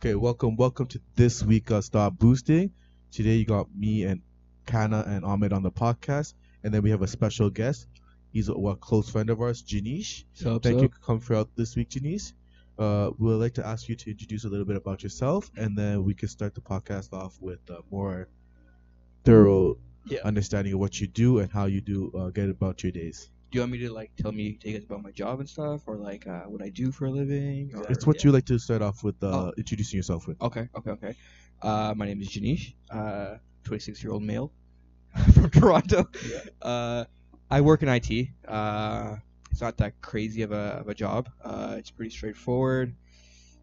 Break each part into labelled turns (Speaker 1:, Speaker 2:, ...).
Speaker 1: Okay, welcome, welcome to this week of Stop Boosting. Today you got me and Kana and Ahmed on the podcast, and then we have a special guest. He's a, a close friend of ours, Janish.
Speaker 2: So,
Speaker 1: Thank you for coming throughout this week, Janish. Uh, we'd like to ask you to introduce a little bit about yourself, and then we can start the podcast off with a more thorough
Speaker 2: Yeah.
Speaker 1: understanding of what you do and how you do uh, get about your days.
Speaker 2: Do you want me to like tell me you guys about my job and stuff, or like uh, what I do for a living? Or,
Speaker 1: It's what you like to start off with, uh,
Speaker 2: Oh.
Speaker 1: introducing yourself with.
Speaker 2: Okay, okay, okay. Uh, my name is Janish, uh, 26 year old male from Toronto. Uh, I work in IT. Uh, it's not that crazy of a, of a job. Uh, it's pretty straightforward.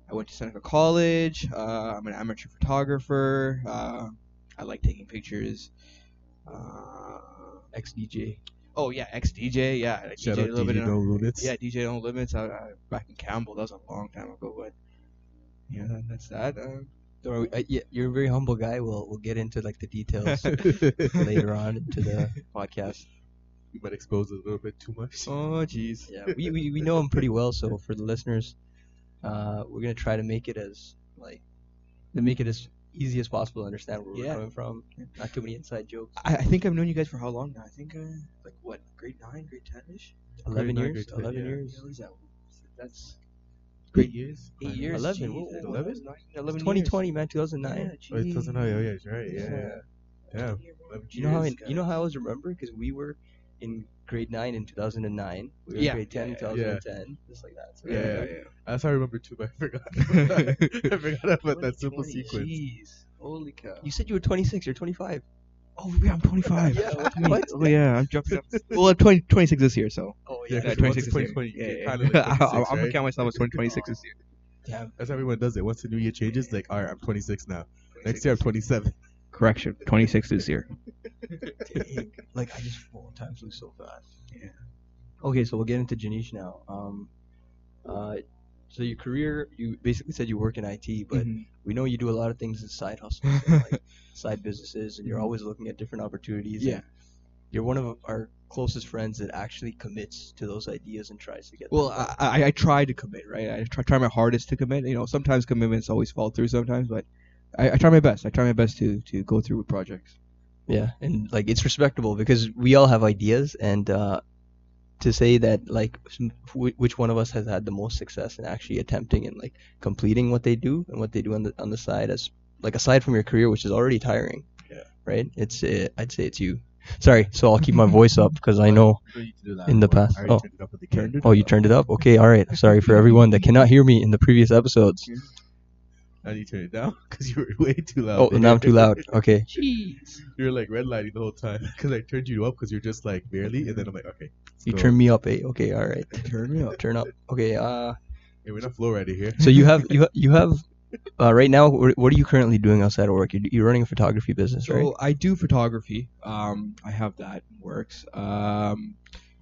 Speaker 2: I went to Seneca College. Uh, I'm an amateur photographer. Uh, I like taking pictures. Uh, ex DJ. Oh yeah, ex DJ. Yeah, I
Speaker 1: Shout
Speaker 2: DJ
Speaker 1: out
Speaker 2: a little bit.
Speaker 1: DJ
Speaker 2: in-
Speaker 1: No Limits.
Speaker 2: yeah, DJ No Limits. I, I, back in Campbell, that was a long time ago, but yeah, that's that. Uh,
Speaker 3: uh, yeah, you're a very humble guy. We'll we'll get into like the details later on into the podcast.
Speaker 1: You might expose it a little bit too much.
Speaker 2: oh jeez.
Speaker 3: Yeah, we, we, we know him pretty well. So for the listeners, uh, we're gonna try to make it as like to make it as easy as possible to understand where
Speaker 2: Yeah.
Speaker 3: we're coming from. Not too many inside jokes.
Speaker 2: I, I think I've known you guys for how long now? I think uh, like what, grade nine, grade ten ish.
Speaker 3: Eleven
Speaker 1: nine,
Speaker 3: years.
Speaker 1: grade ten,
Speaker 3: Eleven
Speaker 1: yeah.
Speaker 3: years.
Speaker 2: what is that? That's
Speaker 1: Great years.
Speaker 2: eight
Speaker 1: Nine
Speaker 2: years.
Speaker 3: 11,
Speaker 2: Jeez,
Speaker 3: whoa,
Speaker 2: that
Speaker 1: 11?
Speaker 2: was nine- Eleven.
Speaker 3: 2020, man.
Speaker 2: years.
Speaker 3: 2009.
Speaker 2: Yeah,
Speaker 1: Oh, it doesn't know.
Speaker 2: jeez.
Speaker 1: Oh, yeah, it's right. Yeah,
Speaker 3: Yeah.
Speaker 1: yeah. yeah.
Speaker 3: You know how
Speaker 2: years,
Speaker 3: in, you know how I always remember because we were in grade nine in 2009. We were
Speaker 2: Yeah,
Speaker 3: in grade 10 in
Speaker 2: yeah,
Speaker 1: yeah.
Speaker 3: 2010. Just like that. So
Speaker 1: Yeah,
Speaker 2: Yeah,
Speaker 1: yeah,
Speaker 2: yeah.
Speaker 1: That's how I remember too, but I forgot. I forgot about that simple
Speaker 2: 2020,
Speaker 1: sequence.
Speaker 2: Jeez. Holy cow.
Speaker 3: You said you were 26. You're 25.
Speaker 2: Oh yeah, I'm 25.
Speaker 3: Yeah,
Speaker 2: What do you mean?
Speaker 3: what?
Speaker 2: Oh yeah, I'm jumping up. Well, I'm 20, 26 this year, so.
Speaker 3: Oh
Speaker 1: Yeah,
Speaker 2: Yeah,
Speaker 1: 'cause once
Speaker 2: 26
Speaker 1: it's
Speaker 2: this year.
Speaker 1: 2020,
Speaker 2: Yeah, yeah,
Speaker 1: kinda
Speaker 2: yeah.
Speaker 1: like
Speaker 2: I'm
Speaker 1: 26,
Speaker 2: gonna count myself as 2026 this year.
Speaker 3: Damn.
Speaker 1: That's how everyone does it. Once the new year changes, like, all right, I'm 26 now. Next year, I'm 27.
Speaker 2: Correction, 26 this year.
Speaker 3: Like I just oh, time flew so fast.
Speaker 2: Yeah.
Speaker 3: Okay, so we'll get into Janish now. Um, uh, so your career, you basically said you work in IT, but
Speaker 2: Mhm.
Speaker 3: we know you do a lot of things as side hustles, and, like side businesses, and you're
Speaker 2: Mhm.
Speaker 3: always looking at different opportunities.
Speaker 2: Yeah.
Speaker 3: You're one of our closest friends that actually commits to those ideas and tries to get.
Speaker 2: Well. I, I, I try to commit, right? I try, try my hardest to commit. You know, sometimes commitments always fall through sometimes, but I, I try my best. I try my best to, to go through with projects.
Speaker 3: Yeah, and like it's respectable because we all have ideas, and uh, to say that like some- which one of us has had the most success in actually attempting and like completing what they do and what they do on the on the side as like aside from your career, which is already tiring.
Speaker 1: Yeah.
Speaker 3: Right. It's uh, I'd say it's you. Sorry, so I'll keep my voice up because I know.
Speaker 1: You need to do that
Speaker 3: In the past.
Speaker 1: I already
Speaker 3: Oh.
Speaker 1: turned it up at the camera.
Speaker 3: Oh, you turned it up. Okay, all right. Sorry for everyone that cannot hear me in the previous episodes.
Speaker 1: Now you turn it down because you were way too loud.
Speaker 3: Oh, now I'm too loud. Okay.
Speaker 2: Jeez.
Speaker 1: You were like red lighting the whole time because I turned you up because you're just like barely, and then I'm like, okay.
Speaker 3: You
Speaker 1: go.
Speaker 3: turned me up, eh? Okay, all right.
Speaker 2: Turn me up.
Speaker 3: Turn up. Okay. Uh.
Speaker 1: Hey, we're not flow ready here.
Speaker 3: So you have you ha- you have uh, right now. What are you currently doing outside of work? You're, you're running a photography business, right?
Speaker 2: So I do photography. Um, I have that in works. Um,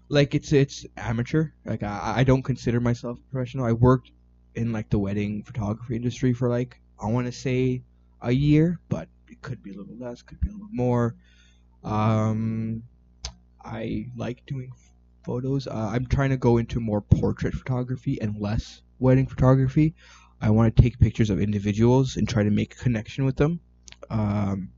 Speaker 2: like it's it's amateur. Like I, I don't consider myself professional. I worked in like the wedding photography industry for like I want to say a year, but it could be a little less, could be a little more. Um, I like doing photos. Uh, I'm trying to go into more portrait photography and less wedding photography. I want to take pictures of individuals and try to make a connection with them. Um,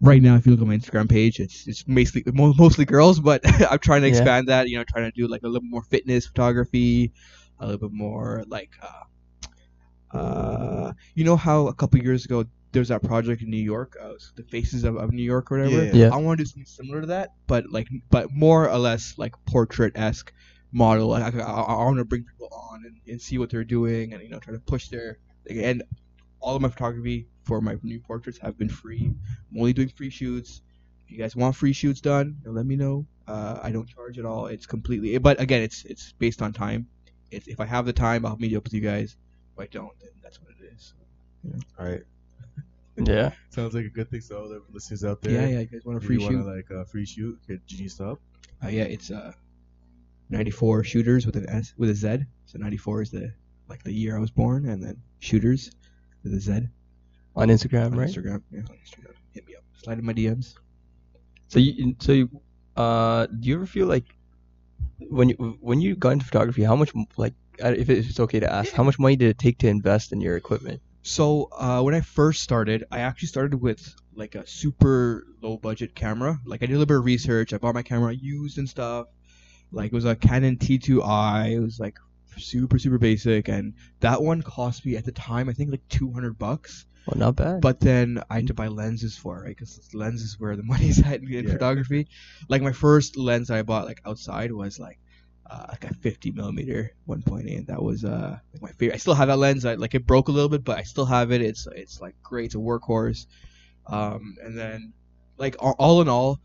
Speaker 2: right now, if you look at my Instagram page, it's it's mostly mostly girls, but I'm trying to
Speaker 3: Yeah.
Speaker 2: expand that. You know, trying to do like a little more fitness photography, a little bit more like, uh, uh, you know how a couple years ago there's that project in New York, uh, the Faces of, of New York or whatever.
Speaker 1: Yeah.
Speaker 3: Yeah.
Speaker 2: I want to do something similar to that, but like, but more or less like portrait esque model. Like, I, I, I want to bring people on and, and see what they're doing, and you know, try to push their and all of my photography for my new portraits have been free. I'm only doing free shoots. If you guys want free shoots done, let me know. Uh, I don't charge at all. It's completely, but again, it's it's based on time. It's, if I have the time, I'll meet up with you guys. If I don't, then that's what it is.
Speaker 1: All right.
Speaker 3: yeah.
Speaker 1: Sounds like a good thing. So all the listeners out there,
Speaker 2: Yeah, yeah. You guys want a
Speaker 1: if
Speaker 2: free
Speaker 1: you
Speaker 2: shoot?
Speaker 1: want to like a free shoot, hit Genius up.
Speaker 2: Uh, yeah, it's uh, 94 shooters with an S with a Z. So 94 is the like the year I was born, and then shooters with a Z
Speaker 3: On Instagram,
Speaker 2: on
Speaker 3: right?
Speaker 2: Instagram. Yeah, on Instagram. Hit me up. Slide in my DMs.
Speaker 3: So you so you uh do you ever feel like when you when you got into photography, how much like if it's okay to ask, how much money did it take to invest in your equipment?
Speaker 2: So uh, when I first started, I actually started with like a super low budget camera. Like I did a little bit of research. I bought my camera used and stuff. Like it was a Canon T2i. It was like super super basic, and that one cost me at the time I think like 200 bucks.
Speaker 3: Well, not bad.
Speaker 2: But then I had to buy lenses for it, right? Because lenses where the money's at in, in
Speaker 1: Yeah.
Speaker 2: photography. Like my first lens I bought like outside was like uh, like a 50 millimeter 1.8, and that was uh like my favorite. I still have that lens. I like it broke a little bit, but I still have it. It's it's like great. It's a workhorse. Um, and then like all, all in all.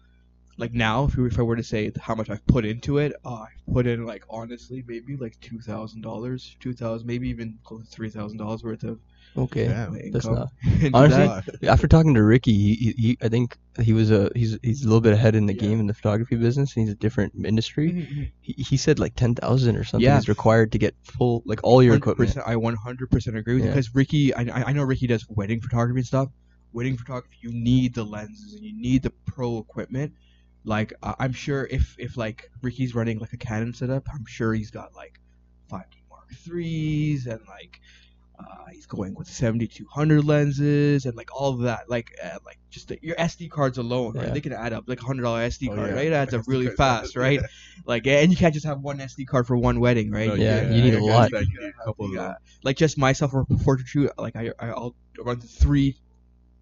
Speaker 2: Like now, if, if I were to say how much I've put into it, uh, I've put in like honestly maybe like two thousand dollars, two thousand, maybe even close to three thousand dollars worth of
Speaker 3: okay.
Speaker 1: Damn.
Speaker 3: That's not- Honestly. After talking to Ricky, he, he, I think he was a he's he's a little bit ahead in the
Speaker 2: Yeah.
Speaker 3: game in the photography business. And he's a different industry.
Speaker 2: Mhm.
Speaker 3: He, he said like ten thousand or something
Speaker 2: Yeah.
Speaker 3: is required to get full like all your equipment.
Speaker 2: 100%, I 100% agree with you
Speaker 3: Yeah.
Speaker 2: because Ricky, I, I know Ricky does wedding photography and stuff. Wedding photography, you need the lenses and you need the pro equipment. Like uh, I'm sure if if like Ricky's running like a Canon setup, I'm sure he's got like 5D Mark threes and like uh, he's going with 7200 lenses and like all of that. Like uh, like just the, your SD cards alone, right?
Speaker 3: Yeah.
Speaker 2: They can add up like a hundred dollar SD
Speaker 1: Oh,
Speaker 2: card,
Speaker 1: yeah.
Speaker 2: right? It adds up really
Speaker 1: cards.
Speaker 2: fast, right? Like and you can't just have one SD card for one wedding, right?
Speaker 1: No,
Speaker 3: Yeah, you need a
Speaker 1: I guess
Speaker 3: lot.
Speaker 1: that you need a couple of
Speaker 2: Yeah. like just myself for portrait shoot, like I I- I'll run three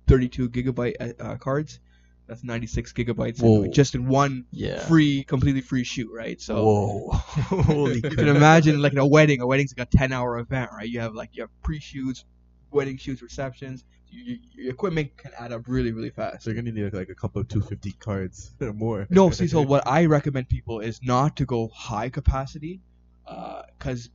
Speaker 2: 32 gigabyte uh, uh, cards. That's 96 gigabytes in- just in one
Speaker 3: Yeah.
Speaker 2: free, completely free shoot, right? So
Speaker 3: Whoa.
Speaker 2: You can imagine like in a wedding. A wedding's like a 10 hour event, right? You have like you have pre-shoots, wedding shoots, receptions. You, you, your equipment can add up really, really fast.
Speaker 1: So you're gonna need like a couple of 250 cards or more.
Speaker 2: No, see, so what I recommend people is not to go high capacity, uh, because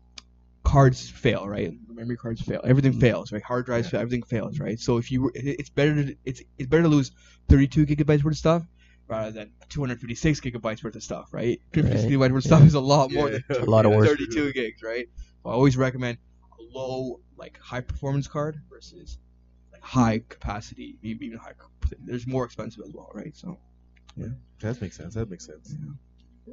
Speaker 2: cards fail, right? Memory cards fail. Everything
Speaker 3: Mm.
Speaker 2: fails, right? Hard drives
Speaker 1: Yeah.
Speaker 2: fail. Everything fails, right? So if you, it's better to it's it's better to lose 32 gigabytes worth of stuff rather than 256 gigabytes worth of stuff, right? 256
Speaker 3: Right.
Speaker 2: gigabytes worth of stuff is a lot more
Speaker 1: Yeah.
Speaker 2: than
Speaker 3: A lot of
Speaker 1: Yeah,
Speaker 3: work.
Speaker 2: 32 gigs, right? So I always recommend a low, like high performance card versus like high capacity, maybe even high. There's more expensive as well, right? So.
Speaker 1: Yeah, that makes sense. That makes sense.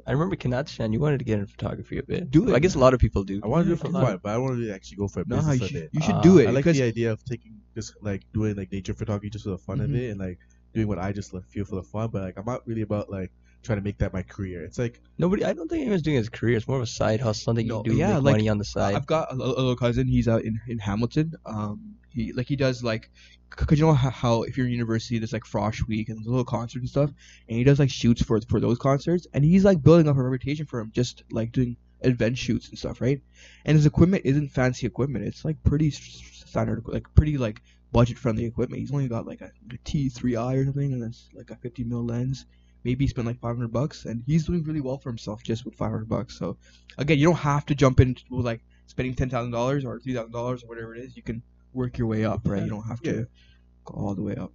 Speaker 3: I remember Kanatshan, you wanted to get into photography a bit.
Speaker 2: Do it,
Speaker 3: I guess a lot of people do.
Speaker 1: I want to do it for
Speaker 3: lot
Speaker 1: fun, but I don't want to actually go for a
Speaker 2: No,
Speaker 1: business
Speaker 2: you
Speaker 1: of
Speaker 2: should,
Speaker 1: it.
Speaker 2: you should
Speaker 3: Uh,
Speaker 2: do it.
Speaker 1: I like the idea of taking just like doing like nature photography just for the fun
Speaker 2: Mhm.
Speaker 1: of it and like doing what I just like, feel for the fun. But like I'm not really about like trying to make that my career. It's like
Speaker 3: Nobody, I don't think anyone's doing it as a career. It's more of a side hustle, something
Speaker 2: No,
Speaker 3: you do
Speaker 2: yeah,
Speaker 3: make
Speaker 2: like,
Speaker 3: money on the side.
Speaker 2: I've got a, a little cousin. He's out in, in Hamilton. Um, he like he does like, c- cause you know how, how if you're in university, there's like Frosh Week and little concerts and stuff, and he does like shoots for for those concerts, and he's like building up a reputation for him, just like doing event shoots and stuff, right? And his equipment isn't fancy equipment. It's like pretty standard, like pretty like budget friendly equipment. He's only got like a, a T3i or something, and it's like a 50 mil lens. Maybe he spent like 500 bucks, and he's doing really well for himself just with 500 bucks. So again, you don't have to jump into like spending ten thousand dollars or three thousand dollars or whatever it is. You can work your way up, right? You don't have to
Speaker 1: Yeah.
Speaker 2: go all the way up.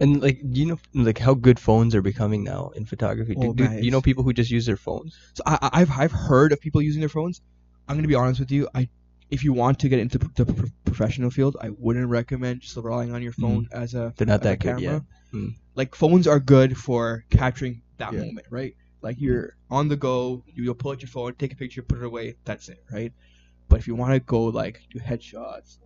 Speaker 3: and like, do you know like how good phones are becoming now in photography? Do,
Speaker 2: Oh,
Speaker 3: do, do you know people who just use their phones?
Speaker 2: So I, I- I've I've heard of people using their phones. I'm gonna be honest with you. I if you want to get into the pro- professional field, I wouldn't recommend just relying on your phone as a
Speaker 3: They're not that good, yeah.
Speaker 2: camera.
Speaker 3: Mm.
Speaker 2: Like phones are good for capturing that
Speaker 1: Yeah.
Speaker 2: moment, right? Like you're on the go, you, you'll pull out your phone, take a picture, put it away. That's it, right? But if you want to go like do headshots,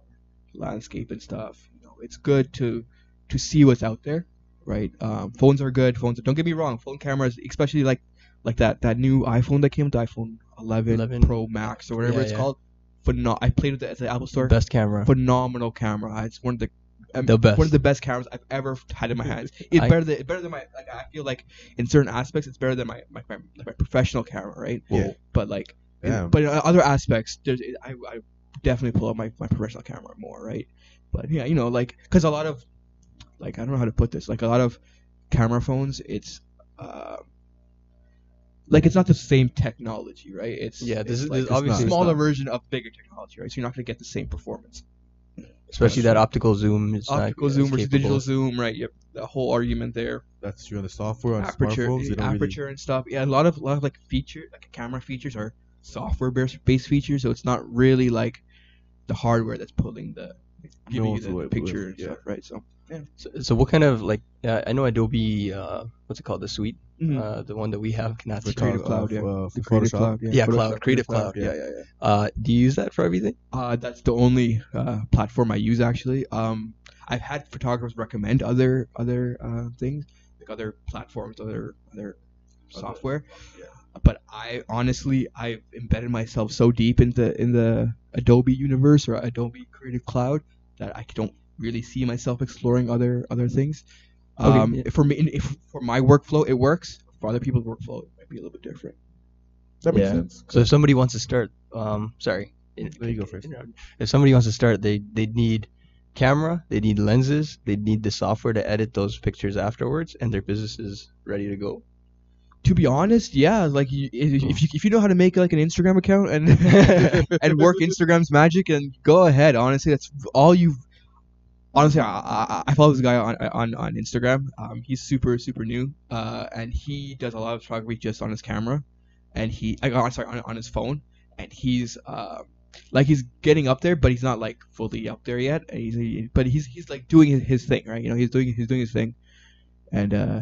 Speaker 2: landscape and stuff, you know, it's good to to see what's out there, right? Um, phones are good. Phones, don't get me wrong. Phone cameras, especially like like that that new iPhone that came with the iPhone 11,
Speaker 3: 11.
Speaker 2: Pro Max or whatever
Speaker 3: Yeah,
Speaker 2: it's
Speaker 3: yeah.
Speaker 2: called. Phenom- I played with it at the Apple Store.
Speaker 3: Best camera.
Speaker 2: Phenomenal camera. It's one of the um,
Speaker 3: The best.
Speaker 2: one of the best cameras I've ever had in my hands. It's
Speaker 3: I-
Speaker 2: better than better than my like. I feel like in certain aspects, it's better than my my, my, my professional camera, right?
Speaker 1: Yeah.
Speaker 2: But like, in- but in other aspects, there's I, I definitely pull out my, my professional camera more, right? But yeah, you know, like because a lot of like I don't know how to put this. Like a lot of camera phones, it's uh, like it's not the same technology, right? It's
Speaker 3: Yeah, this
Speaker 2: it's
Speaker 3: is-
Speaker 2: like
Speaker 3: this
Speaker 2: a
Speaker 3: obviously
Speaker 1: it's
Speaker 2: smaller
Speaker 1: not.
Speaker 2: version of bigger technology, right? So you're not going to get the same performance.
Speaker 3: Especially that optical zoom. Is
Speaker 2: Optical
Speaker 3: not
Speaker 2: zoom
Speaker 3: as
Speaker 2: versus
Speaker 3: capable.
Speaker 2: digital zoom, right? Yep, have the whole argument there.
Speaker 1: that's true on the software on
Speaker 2: aperture,
Speaker 1: smartphones. They don't
Speaker 2: aperture and stuff. Yeah, a lot of a lot of like feature, like camera features are software based based features, so it's not really like the hardware that's pulling the giving you
Speaker 1: knows
Speaker 2: the, picture and
Speaker 1: yeah.
Speaker 2: stuff, right? So
Speaker 3: So, so what kind of like uh, I know Adobe uh, what's it called the suite
Speaker 2: Mhm.
Speaker 3: uh, the one that we have not
Speaker 1: The
Speaker 2: Creative
Speaker 1: Cloud,
Speaker 2: Cloud, yeah.
Speaker 1: uh,
Speaker 2: the Creative Cloud,
Speaker 3: Yeah,
Speaker 2: Photoshop,
Speaker 3: Cloud, Creative Cloud,
Speaker 2: yeah, yeah, yeah.
Speaker 3: uh, do you use that for everything
Speaker 2: Uh, that's the only uh, platform I use actually. Um, I've had photographers recommend other other uh, things, like other platforms, other other software.
Speaker 1: yeah.
Speaker 2: But I honestly, I've embedded myself so deep into in the Adobe universe or Adobe Creative Cloud that I don't really see myself exploring other other things.
Speaker 3: Okay,
Speaker 2: Um,
Speaker 3: yeah.
Speaker 2: For me, if for my workflow, it works. For other people's workflow, it might be a little bit different.
Speaker 1: That makes
Speaker 3: Yeah.
Speaker 1: sense.
Speaker 3: so if somebody wants to start um sorry
Speaker 1: There you go first.
Speaker 3: if somebody wants to start they they need camera they need lenses they need the software to edit those pictures afterwards and their business is ready to go
Speaker 2: to be honest, yeah, like you, if if you if you know how to make like an Instagram account and and work Instagram's magic, and go ahead. Honestly, that's all you. Honestly, I, I, I follow this guy on on on Instagram. Um, he's super super new, uh, and he does a lot of photography just on his camera, and he I got sorry on, on his phone, and he's uh, like he's getting up there, but he's not like fully up there yet. And he's he, but he's he's like doing his, his thing, right? You know, he's doing he's doing his thing, and uh,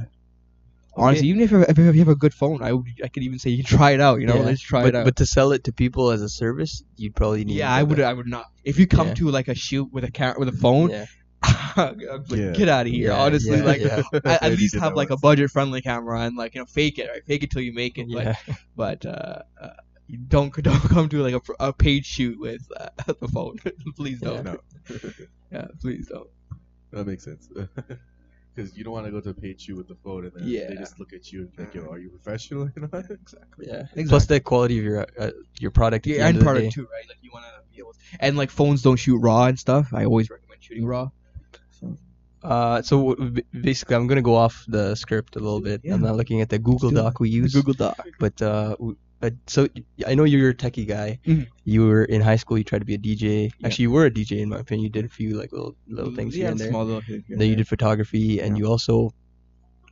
Speaker 2: honestly, even if, if you have a good phone, I would I could even say you can try it out. You know,
Speaker 3: Yeah.
Speaker 2: let's try
Speaker 3: but,
Speaker 2: it out.
Speaker 3: but to sell it to people as a service you'd probably need
Speaker 2: yeah,
Speaker 3: to
Speaker 2: I would
Speaker 3: that.
Speaker 2: I would not. If you come
Speaker 3: Yeah.
Speaker 2: to like a shoot with a camera with a phone,
Speaker 3: yeah.
Speaker 2: Like,
Speaker 1: Yeah.
Speaker 2: get out of here.
Speaker 3: Yeah,
Speaker 2: honestly,
Speaker 3: yeah,
Speaker 2: like
Speaker 3: yeah.
Speaker 2: at, at least have like a budget friendly camera and like you know fake it right, fake it till you make it.
Speaker 3: yeah.
Speaker 2: But but uh, uh, don't don't come to like a, a paid shoot with uh, the phone. please don't.
Speaker 1: No,
Speaker 2: Yeah, please don't.
Speaker 1: that makes sense. Because you don't want to go to a paid shoot with the phone and then they just look at you and think, yo, are you professional? You exactly.
Speaker 3: Yeah.
Speaker 2: Exactly.
Speaker 3: Plus the quality of your uh, your product.
Speaker 2: Yeah,
Speaker 3: end
Speaker 2: and product too, right? Like you want to be able, to, and like phones don't shoot raw and stuff. I always recommend shooting raw. So
Speaker 3: Uh, so basically, I'm gonna go off the script a little bit.
Speaker 2: Yeah.
Speaker 3: I'm not looking at the Google. Doc we use.
Speaker 2: Google Doc.
Speaker 3: But uh, w- but so I know you're a techie guy.
Speaker 2: Mhm.
Speaker 3: You were in high school. You tried to be a DJ.
Speaker 2: Yeah.
Speaker 3: Actually, you were a DJ in my opinion. You did a few like little little things
Speaker 2: yeah,
Speaker 3: here and there.
Speaker 2: small little things. here
Speaker 3: Then you did photography, and
Speaker 2: Yeah.
Speaker 3: you also,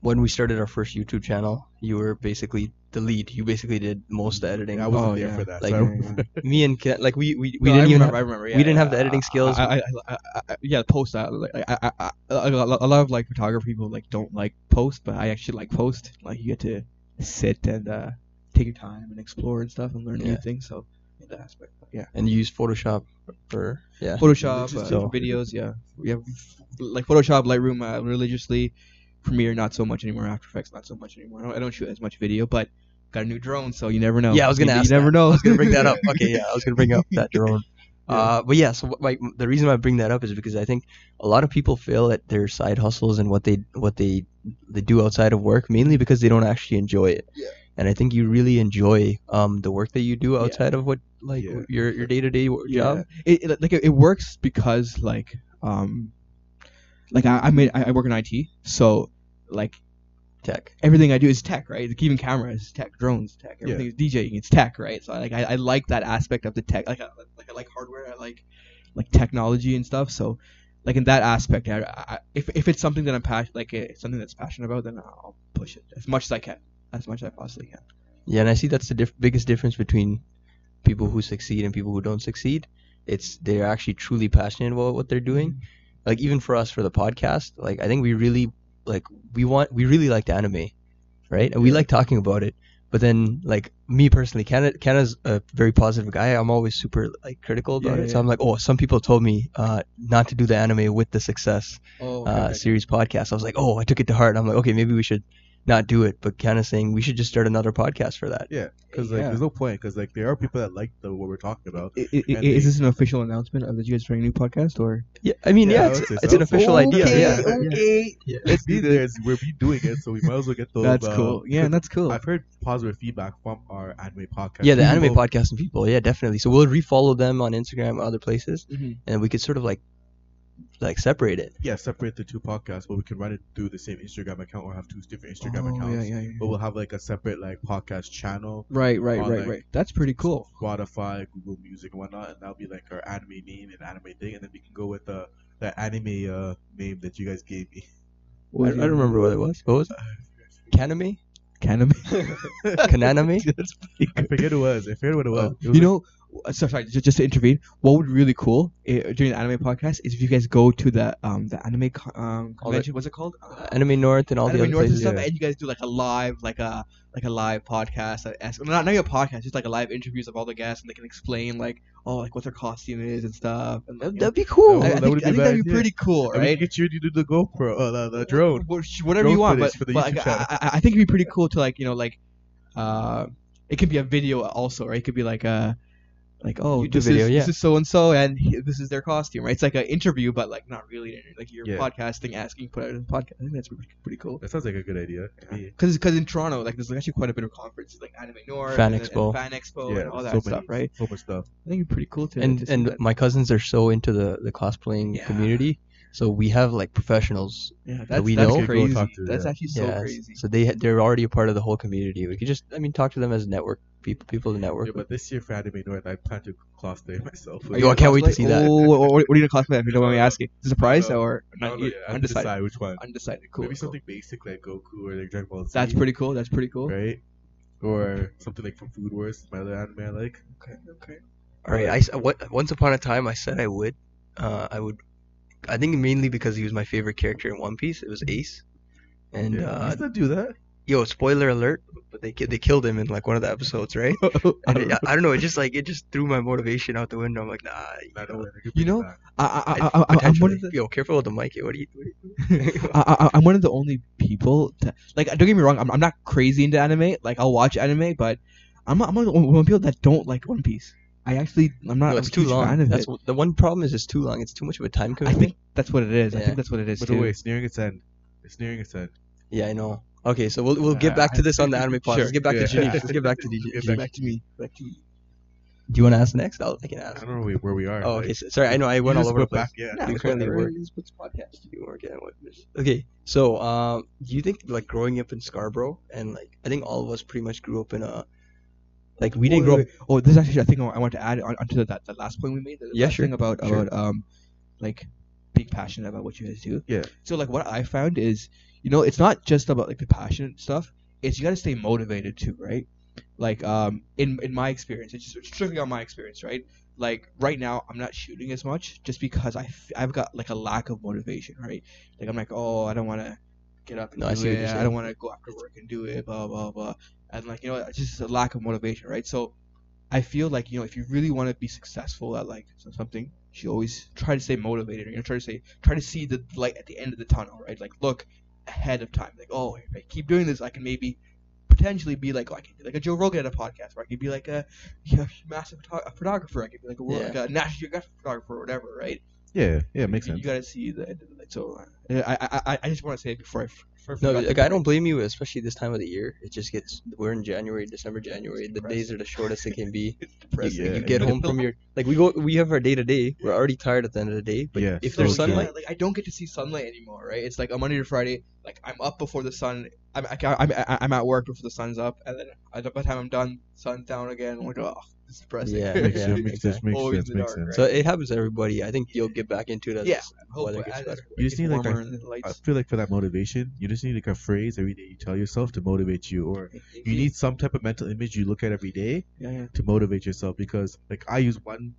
Speaker 3: when we started our first YouTube channel, you were basically the lead. You basically did most of the editing.
Speaker 1: I wasn't
Speaker 2: Oh,
Speaker 1: there
Speaker 2: yeah.
Speaker 1: for that.
Speaker 3: Like,
Speaker 1: so
Speaker 2: yeah,
Speaker 1: remember-
Speaker 3: Me and Ken, like we we, we
Speaker 2: No,
Speaker 3: didn't
Speaker 2: I
Speaker 3: even.
Speaker 2: remember,
Speaker 3: have-
Speaker 2: I remember. Yeah,
Speaker 3: we didn't
Speaker 2: yeah,
Speaker 3: have the editing
Speaker 2: I-
Speaker 3: skills.
Speaker 2: I, I, I, I, I, yeah, post that. Like, I, I, I, a lot a lot of like photographer people like don't like post, but I actually like post. Like you get to sit and uh, take your time and explore and stuff and learn new things. So in that aspect, but yeah.
Speaker 3: and you use Photoshop for yeah.
Speaker 2: Photoshop, uh,
Speaker 3: So-
Speaker 2: videos, yeah. We have like Photoshop, Lightroom, uh, religiously. Premiere, not so much anymore. After Effects, not so much anymore. I don't, I don't shoot as much video, but got a new drone, so you never know.
Speaker 3: Yeah, I was gonna
Speaker 2: you,
Speaker 3: ask.
Speaker 2: You never
Speaker 3: that.
Speaker 2: know.
Speaker 3: I was gonna bring that up. Okay, yeah, I was gonna bring up that drone.
Speaker 2: Yeah.
Speaker 3: Uh, but yeah, so what- like the reason why I bring that up is because I think a lot of people fail at their side hustles and what they what they they do outside of work mainly because they don't actually enjoy it.
Speaker 2: Yeah.
Speaker 3: And I think you really enjoy um the work that you do outside of what like
Speaker 1: Yeah.
Speaker 3: your your day to day job.
Speaker 2: yeah. It, it like it, works because like um like I I made I, work in IT, so like
Speaker 3: Tech.
Speaker 2: everything I do is tech, right? Like even cameras, tech, drones, tech, everything is DJing, it's tech, right? So I, like I, I like that aspect of the tech. Like I, like I like hardware, I like like technology and stuff. So like in that aspect, I, I, if if it's something that I'm passionate, like uh, something that's passionate about, then I'll push it as much as I can, as much as I possibly can.
Speaker 3: Yeah, and I see that's the diff- biggest difference between people who succeed and people who don't succeed. It's they're actually truly passionate about what they're doing. Like even for us for the podcast, like I think we really like we want we really liked anime, right? And we like talking about it. But then like me personally, Canada Canada's a very positive guy. I'm always super like critical about
Speaker 2: Yeah,
Speaker 3: it. So. I'm like, oh, some people told me uh, not to do the anime with the success
Speaker 2: Oh,
Speaker 3: uh, series podcast. I was like, oh, I took it to heart. And I'm like, okay, maybe we should not do it. But kind of saying we should just start another podcast for that.
Speaker 1: yeah, because like
Speaker 2: Yeah.
Speaker 1: there's no point. Because like there are people that like the what we're talking about.
Speaker 2: I- I- is
Speaker 1: they-
Speaker 2: this an official announcement of that you guys starting a new podcast or?
Speaker 3: Yeah, I mean,
Speaker 1: Yeah,
Speaker 3: yeah,
Speaker 1: I
Speaker 3: it's,
Speaker 1: would
Speaker 3: it's
Speaker 1: so.
Speaker 3: an official idea.
Speaker 2: Okay,
Speaker 3: Yeah,
Speaker 2: okay.
Speaker 3: yeah.
Speaker 1: It's be there. We're be doing it, so we might as well get those.
Speaker 2: That's
Speaker 1: uh,
Speaker 2: cool. Yeah, that's cool.
Speaker 1: I've heard positive feedback from our anime podcast.
Speaker 3: Yeah, the anime
Speaker 1: People-
Speaker 3: podcast and people. Yeah, definitely. So we'll refollow them on Instagram, other places,
Speaker 2: Mhm.
Speaker 3: and we could sort of like, like separate it.
Speaker 1: Yeah, separate the two podcasts, but we can run it through the same Instagram account or have two different Instagram
Speaker 2: Oh,
Speaker 1: accounts.
Speaker 2: Yeah, yeah, yeah.
Speaker 1: But we'll have like a separate like podcast channel,
Speaker 2: Right, right,
Speaker 1: on,
Speaker 2: right,
Speaker 1: like,
Speaker 2: right. That's pretty cool.
Speaker 1: Spotify, Google Music, and whatnot, and that'll be like our anime name and anime thing, and then we can go with the that anime uh name that you guys gave me.
Speaker 3: I, I don't remember what it was. What was it? Kaname?
Speaker 2: Kaname.
Speaker 3: Kananame?
Speaker 1: I forget what it was. I forget what it was.
Speaker 2: Uh,
Speaker 1: It was
Speaker 2: you
Speaker 1: like-
Speaker 2: know, uh, so sorry, just, just to intervene. What would be really cool uh, during the anime podcast is if you guys go to the um the anime co- um
Speaker 3: All the-
Speaker 2: convention. What's it called? Uh,
Speaker 3: Anime North and all the
Speaker 2: Anime
Speaker 3: other
Speaker 2: North and stuff,
Speaker 1: yeah.
Speaker 2: and you guys do like a live, like a like a live podcast. That asks, not not even a podcast, just like a live interviews of all the guests, and they can explain like oh like what their costume is and stuff. And,
Speaker 3: That'd, that'd be cool.
Speaker 2: I, I
Speaker 1: that
Speaker 2: think,
Speaker 1: would be
Speaker 2: I think that'd be
Speaker 1: idea.
Speaker 2: pretty cool,
Speaker 1: I mean,
Speaker 2: right?
Speaker 1: get you to do the GoPro, uh, the, the drone.
Speaker 2: Whatever
Speaker 1: Drone
Speaker 2: you want, but,
Speaker 1: for the
Speaker 2: but like. I, I I think it'd be pretty cool to like you know like, uh, it could be a video also, right? It could be like a, like oh
Speaker 3: YouTube
Speaker 2: this
Speaker 3: video,
Speaker 2: is
Speaker 3: yeah.
Speaker 2: this is so and so and this is their costume, right? It's like an interview, but like not really like you're
Speaker 1: Yeah.
Speaker 2: podcasting, asking, put out a podcast. I think that's pretty, pretty cool.
Speaker 1: That sounds like a good idea. to me.
Speaker 2: Because because in Toronto, like there's actually quite a bit of conferences, like Anime North,
Speaker 3: Fan
Speaker 2: and,
Speaker 3: Expo.
Speaker 2: and Fan Expo,
Speaker 1: Yeah,
Speaker 2: and all that
Speaker 1: so
Speaker 2: stuff,
Speaker 1: many,
Speaker 2: right?
Speaker 1: So much stuff.
Speaker 2: I think it'd be pretty cool to.
Speaker 3: and
Speaker 2: to
Speaker 3: and
Speaker 2: that.
Speaker 3: my cousins are so into the the cosplaying
Speaker 2: Yeah.
Speaker 3: community. So we have like professionals.
Speaker 2: yeah, that's,
Speaker 3: we
Speaker 2: that's
Speaker 3: know-
Speaker 1: Go
Speaker 2: crazy.
Speaker 1: talk to,
Speaker 2: that's
Speaker 1: yeah.
Speaker 2: actually so
Speaker 3: yeah,
Speaker 2: crazy.
Speaker 3: So they they're already a part of the whole community. We could just I mean talk to them as network people people to network.
Speaker 1: Yeah,
Speaker 3: with.
Speaker 1: but this year for Anime North, I plan to cosplay myself.
Speaker 2: Are
Speaker 3: Yo, I can't wait to see that.
Speaker 2: Oh, what, what, what are you gonna cosplay? If you don't mind me asking, is it a prize
Speaker 1: Uh,
Speaker 2: or
Speaker 1: I
Speaker 2: not,
Speaker 1: don't
Speaker 2: you-
Speaker 1: yet. I have to
Speaker 2: undecided?
Speaker 1: decide which one.
Speaker 2: Undecided. Cool.
Speaker 1: Maybe
Speaker 2: cool.
Speaker 1: something basic like Goku or like Dragon Ball Z.
Speaker 2: That's pretty cool. That's pretty cool.
Speaker 1: right. Or something like from Food Wars, my other anime I like.
Speaker 2: Okay. Okay.
Speaker 3: All right, I s- what, once upon a time I said I would. Uh, I would. I think mainly because he was my favorite character in One Piece. It was Ace. And
Speaker 1: yeah,
Speaker 3: uh,
Speaker 1: you still do that?
Speaker 3: yo, spoiler alert! But they they killed him in like one of the episodes, right? And it, I don't know. It just like it just threw my motivation out the window. I'm like, nah. You know,
Speaker 1: I could
Speaker 2: You
Speaker 1: bring
Speaker 2: know. I, I, I,
Speaker 3: and
Speaker 2: I, I, I'm one of the
Speaker 3: Yo, careful with the mic. What are you? What do you
Speaker 2: I, I, I'm one of the only people that like. Don't get me wrong. I'm, I'm not crazy into anime. Like I'll watch anime, but I'm I'm one of the only people that don't like One Piece. I actually I'm not.
Speaker 3: no,
Speaker 2: a
Speaker 3: it's too
Speaker 2: huge
Speaker 3: long.
Speaker 2: Fan of
Speaker 3: That's
Speaker 2: it.
Speaker 3: what, the one problem is. It's too long. It's too much of a time commitment.
Speaker 2: I think that's what it is. I think that's what it is
Speaker 1: By
Speaker 2: too.
Speaker 1: the way, it's nearing its end. It's nearing its end.
Speaker 3: Yeah, I know. Okay, so we'll we'll get back to this on the anime pod.
Speaker 1: Sure,
Speaker 3: Let's get back
Speaker 1: yeah.
Speaker 3: to Janish. Let's get back to
Speaker 1: Get
Speaker 3: DJ.
Speaker 1: back-
Speaker 2: back to me. Back to me.
Speaker 3: Do you want to ask next? I'll, I can ask.
Speaker 1: I don't know where- where we are.
Speaker 3: Oh, okay. So, sorry, I know I went all over the place.
Speaker 1: back. Yeah.
Speaker 2: Nah,
Speaker 3: we
Speaker 2: it's
Speaker 3: currently
Speaker 2: whatever.
Speaker 3: work.
Speaker 2: It's- it's podcast.
Speaker 3: You work at what? Okay, so um, do you think like growing up in Scarborough and like I think all of us pretty much grew up in a like we didn't
Speaker 2: Wait,
Speaker 3: grow
Speaker 2: wait, wait. Oh, this is actually I think I want to add on, onto that that last point we made. The
Speaker 3: Yeah, sure.
Speaker 2: Thing about
Speaker 3: Sure.
Speaker 2: about um, like being passionate about what you guys do.
Speaker 1: Yeah.
Speaker 2: So like what I found is, you know, it's not just about like the passionate stuff. It's you got to stay motivated too, right? Like um, in in my experience, it's just strictly on my experience, right? Like right now, I'm not shooting as much just because I f- I've got like a lack of motivation, right? Like I'm like, oh, I don't want to get up and
Speaker 3: No, I
Speaker 2: do
Speaker 3: see
Speaker 2: it.
Speaker 3: you're
Speaker 2: I don't want to go after work and do it. Blah blah blah. And like you know, it's just a lack of motivation, right? So I feel like you know if you really want to be successful at like something, you always try to stay motivated. Or you know, try to say, try to see the light at the end of the tunnel, right? Like look ahead of time. Like oh, if I keep doing this, I can maybe potentially be like oh, I can be like a Joe Rogan at a podcast, or I could be like a, you know, massive photo- a photographer. I could be like a, world,
Speaker 3: Yeah.
Speaker 2: like a National Geographic photographer or whatever, right?
Speaker 1: Yeah. Yeah. It makes
Speaker 2: you,
Speaker 1: sense.
Speaker 2: You gotta see the end of the light. So uh, Uh, I, I, I, I just want to say it before I. f- f-
Speaker 3: No, like I don't blame you, especially this time of the year. It just gets we're in January, December, January. The days are the shortest it can be.
Speaker 2: It's
Speaker 3: You,
Speaker 2: depressing.
Speaker 3: you get home from your like we go we have our day to day. We're already tired at the end of the day. But
Speaker 1: Yeah,
Speaker 3: if
Speaker 1: so
Speaker 3: there's
Speaker 1: true.
Speaker 3: sunlight,
Speaker 2: like I don't get to see sunlight anymore, right? It's like a Monday to Friday. Like I'm up before the sun. I'm I, I'm I'm at work before the sun's up, and then by the time I'm done, sun's down again. I'm like, oh, this is depressing.
Speaker 3: Yeah,
Speaker 1: Makes
Speaker 3: yeah,
Speaker 1: sense. Makes sense. Makes
Speaker 2: Always
Speaker 1: sense.
Speaker 2: in
Speaker 1: Makes
Speaker 2: dark,
Speaker 1: sense.
Speaker 3: so it happens to everybody. I think you'll get back into it as
Speaker 2: Yeah.
Speaker 3: weather
Speaker 2: Hopefully,
Speaker 3: gets better.
Speaker 1: You just need, like, a-
Speaker 2: warmer and the
Speaker 1: I feel like for that motivation, you just need like a phrase every day you tell yourself to motivate you, or you need some type of mental image you look at every day
Speaker 2: Yeah, yeah.
Speaker 1: to motivate yourself. Because like I use one.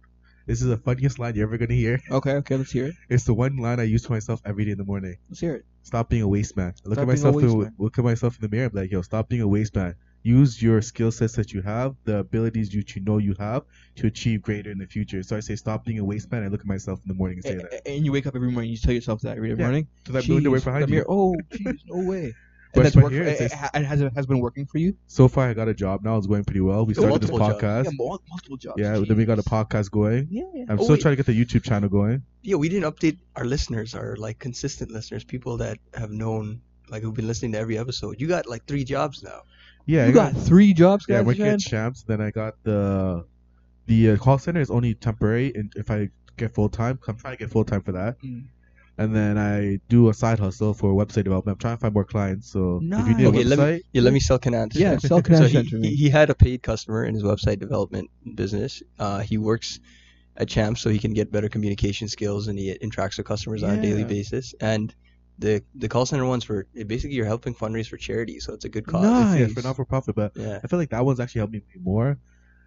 Speaker 1: This is the funniest line you're ever gonna hear.
Speaker 2: Okay, okay. Let's hear it.
Speaker 1: It's the one line I use to myself every day in the morning.
Speaker 2: Let's hear it.
Speaker 1: Stop being a waste man. I look
Speaker 2: Stop
Speaker 1: at myself in, the-
Speaker 2: man.
Speaker 1: look at myself in the mirror. and be like, yo, stop being a waste man. Use your skill sets that you have, the abilities that you know you have, to achieve greater in the future. So I say, stop being a waste man. I look at myself in the morning and say
Speaker 2: A-
Speaker 1: that.
Speaker 2: And you wake up every morning. You tell yourself that every
Speaker 1: Yeah.
Speaker 2: morning.
Speaker 1: So that building the way behind
Speaker 2: the
Speaker 1: you.
Speaker 2: mirror- Oh, jeez, no way.
Speaker 1: But
Speaker 2: And that's worked
Speaker 1: here it
Speaker 2: it, it has, it has been working for you.
Speaker 1: So far, I got a job now. It's going pretty well. We started this
Speaker 3: multiple jobs.
Speaker 1: podcast.
Speaker 2: Yeah, multiple jobs.
Speaker 1: Yeah, then we got a podcast going.
Speaker 2: Yeah, yeah.
Speaker 1: I'm
Speaker 3: Oh,
Speaker 1: still
Speaker 3: wait.
Speaker 1: trying to get the YouTube channel going.
Speaker 3: Yeah, we didn't update our listeners, our like consistent listeners, people that have known like who've been listening to every episode. You got like three jobs now.
Speaker 1: Yeah,
Speaker 2: you
Speaker 1: I
Speaker 2: got three jobs,
Speaker 1: yeah,
Speaker 2: guys.
Speaker 1: Working
Speaker 2: man?
Speaker 1: at Champs. Then I got the the uh, call center is only temporary, and if I get full time, I'm trying to get full time for that.
Speaker 2: Mm.
Speaker 1: And then I do a side hustle for website development. I'm trying to find more clients. So if you need a
Speaker 3: Okay, let
Speaker 1: website,
Speaker 3: me yeah, let me sell Canaan.
Speaker 2: Yeah, sell
Speaker 3: so
Speaker 2: Canaan
Speaker 3: he, he, he had a paid customer in his website development business. Uh, he works at Champ so he can get better communication skills and he interacts with customers on a daily basis. And the the call center ones for basically you're helping fundraise for charity, so it's a good cause.
Speaker 1: It's, yeah,
Speaker 2: Nice.
Speaker 1: for not for profit. But
Speaker 3: Yeah.
Speaker 1: I feel like that one's actually helped me more.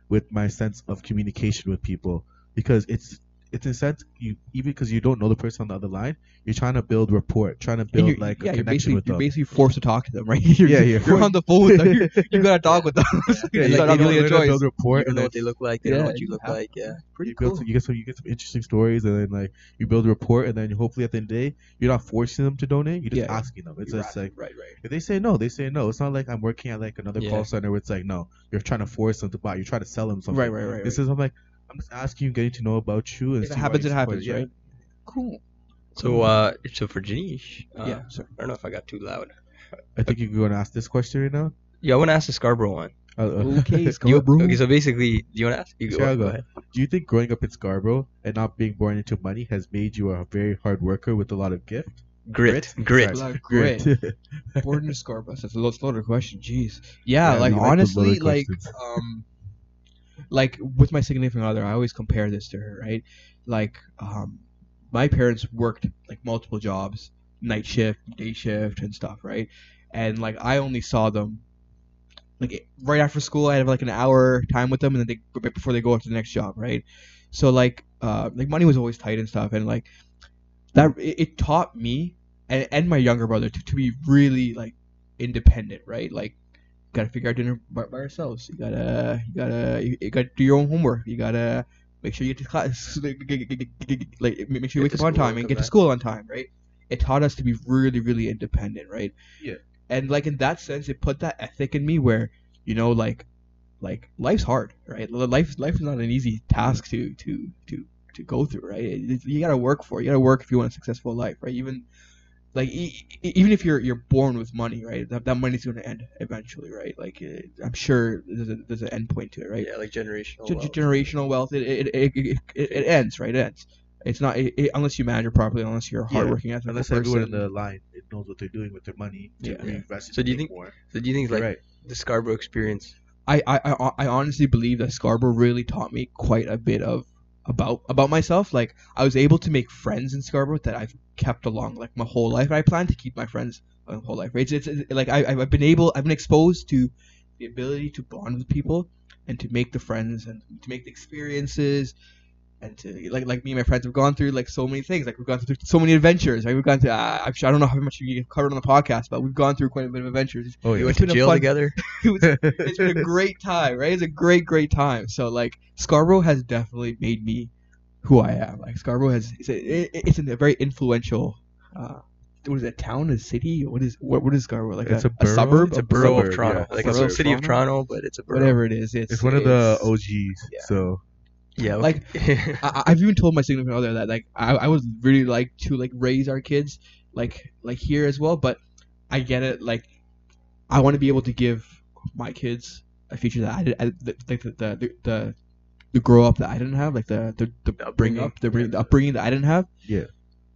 Speaker 1: with my sense of communication with people because it's it's in a sense you even because you don't know the person on the other line, you're trying to build rapport, trying to build
Speaker 2: you're,
Speaker 1: like
Speaker 2: yeah,
Speaker 1: a
Speaker 2: you're
Speaker 1: connection
Speaker 2: basically
Speaker 1: with
Speaker 2: you're basically forced to talk to them, right? You're,
Speaker 1: Yeah, yeah.
Speaker 2: You're on the phone with them. You, you gotta talk with them.
Speaker 1: yeah, you, you
Speaker 2: really a choice.
Speaker 1: build rapport,
Speaker 3: you
Speaker 1: and
Speaker 3: know
Speaker 1: then
Speaker 3: what they look like. They don't know what you look
Speaker 2: yeah.
Speaker 3: like. Yeah, pretty
Speaker 1: you build
Speaker 3: cool.
Speaker 1: some, you get some you get some interesting stories, and then like you build rapport, and then hopefully at the end of the day, you're not forcing them to donate. You're just
Speaker 2: Yeah.
Speaker 1: asking them. It's just
Speaker 2: right,
Speaker 1: like
Speaker 2: right, right.
Speaker 1: if they say no, they say no. It's not like I'm working at like another
Speaker 3: Yeah.
Speaker 1: call center where it's like no, you're trying to force them to buy. You're trying to sell them something.
Speaker 2: Right, right, right.
Speaker 1: This
Speaker 2: right.
Speaker 1: is I'm like I'm just asking you, getting to know about you, and
Speaker 2: If it
Speaker 1: see why
Speaker 2: happens, it
Speaker 1: support
Speaker 2: happens,
Speaker 1: Yeah.
Speaker 2: right? Cool.
Speaker 3: So, uh, so for Janish, uh,
Speaker 2: yeah. So,
Speaker 3: I don't know if I got too loud.
Speaker 1: I think you're going to ask this question right now.
Speaker 3: Yeah, I want to ask the Scarborough one.
Speaker 1: Uh, uh,
Speaker 2: okay,
Speaker 3: Do you, okay, so basically, do you want to ask? You
Speaker 1: Sure,
Speaker 3: go
Speaker 1: go.
Speaker 3: ahead.
Speaker 1: Do you think growing up in Scarborough and not being born into money has made you a very hard worker with a lot of gift?
Speaker 3: Grit,
Speaker 1: Grit?
Speaker 3: grit.
Speaker 2: Like, great. Born in Scarborough. That's a lo- loaded question. Jeez. Yeah,
Speaker 1: Yeah,
Speaker 2: like
Speaker 1: like
Speaker 2: honestly, like um, like with my significant other, I always compare this to her, right? Like um, my parents worked like multiple jobs, night shift, day shift, and stuff, right? And like I only saw them like right after school. I had like an hour time with them, and then they right before they go off to the next job, right? So like uh, like money was always tight and stuff, and like that it, it taught me and, and my younger brother to, to be really like independent, right? Like gotta figure out dinner by, by ourselves. You gotta you gotta you, you gotta do your own homework. You gotta make sure you get to class, like make sure you wake up on time
Speaker 3: and
Speaker 2: get to school on time, right? It taught us to be really really independent, right?
Speaker 1: Yeah.
Speaker 2: And like in that sense, it put that ethic in me where you know like like life's hard, right? Life life is not an easy task to to to to go through, right? It- You gotta work for it. You gotta work if you want a successful life, right? Even like e- even if you're you're born with money, right? That, that money's gonna end eventually, right? Like uh, I'm sure there's a there's an end point to it, right?
Speaker 3: Yeah, like generational.
Speaker 2: Gen-
Speaker 3: wealth.
Speaker 2: generational wealth, it it, it, it, it it ends, right? It ends. It's not it, it- unless you manage it properly, unless you're a
Speaker 1: Yeah,
Speaker 2: hardworking ethical
Speaker 1: Unless
Speaker 2: person.
Speaker 1: everyone in the line it knows what they're doing with their money to
Speaker 2: Yeah.
Speaker 1: reinvest it
Speaker 3: So do you think-
Speaker 1: more.
Speaker 3: So do you think like
Speaker 1: right.
Speaker 3: the Scarborough experience?
Speaker 2: I, I, I, I honestly believe that Scarborough really taught me quite a bit of about about myself. Like I was able to make friends in Scarborough that I've kept along like my whole life. I plan to keep my friends my whole life. Right? It's, it's, like I, I've been able, I've been exposed to the ability to bond with people and to make the friends and to make the experiences. And to like like me and my friends have gone through like so many things like we've gone through so many adventures right we've gone through uh, I'm sure I don't know how much you covered on the podcast but we've gone through quite a bit of adventures
Speaker 1: Oh
Speaker 3: You went to jail
Speaker 2: fun-
Speaker 3: together.
Speaker 2: it was it's been a great time, right? It's a great, great time. So like Scarborough has definitely made me who I am. Like Scarborough has it's a, it, it's a very influential. Uh, what is it? Town, a city? What is what? What is Scarborough? Like
Speaker 1: It's
Speaker 2: a,
Speaker 1: a borough?
Speaker 2: suburb?
Speaker 3: It's a
Speaker 1: A
Speaker 3: borough
Speaker 1: suburb,
Speaker 3: of Toronto,
Speaker 1: yeah.
Speaker 3: like a city of
Speaker 2: Toronto?
Speaker 3: But it's a borough.
Speaker 2: Whatever it is, it's
Speaker 1: It's one of the OGs.
Speaker 2: yeah.
Speaker 1: So
Speaker 3: Yeah,
Speaker 2: Like, I, I've even told my significant other that like I, I would really like to like raise our kids like like here as well, but I get it. Like, I want to be able to give my kids a future that I did, I, the, the, the, the, the grow up that I didn't have, like the the, the,
Speaker 3: The
Speaker 2: bring up, the, bring, the upbringing that I didn't have.
Speaker 1: Yeah.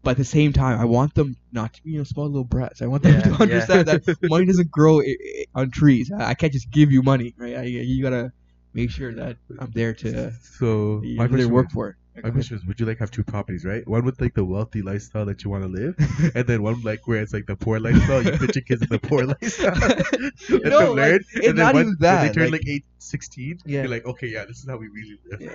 Speaker 2: But at the same time, I want them not to be you know small little brats. I want them
Speaker 3: Yeah,
Speaker 2: to
Speaker 3: yeah.
Speaker 2: understand that money doesn't grow i- i- on trees. I I can't just give you money, right? I, you gotta make sure that I'm there to
Speaker 1: so
Speaker 2: you
Speaker 1: my
Speaker 2: really work for it.
Speaker 1: My question is, would you like have two properties, right? One with like the wealthy lifestyle that you want to live, and then one like where it's like the poor lifestyle. You put your kids in the poor lifestyle. Let
Speaker 2: No,
Speaker 1: them learn, and then
Speaker 2: not
Speaker 1: when,
Speaker 2: even
Speaker 1: when they turn
Speaker 2: like-
Speaker 1: like, eight, 16,
Speaker 2: Yeah.
Speaker 1: you're like, okay, yeah, this is how we really live.
Speaker 2: Yeah.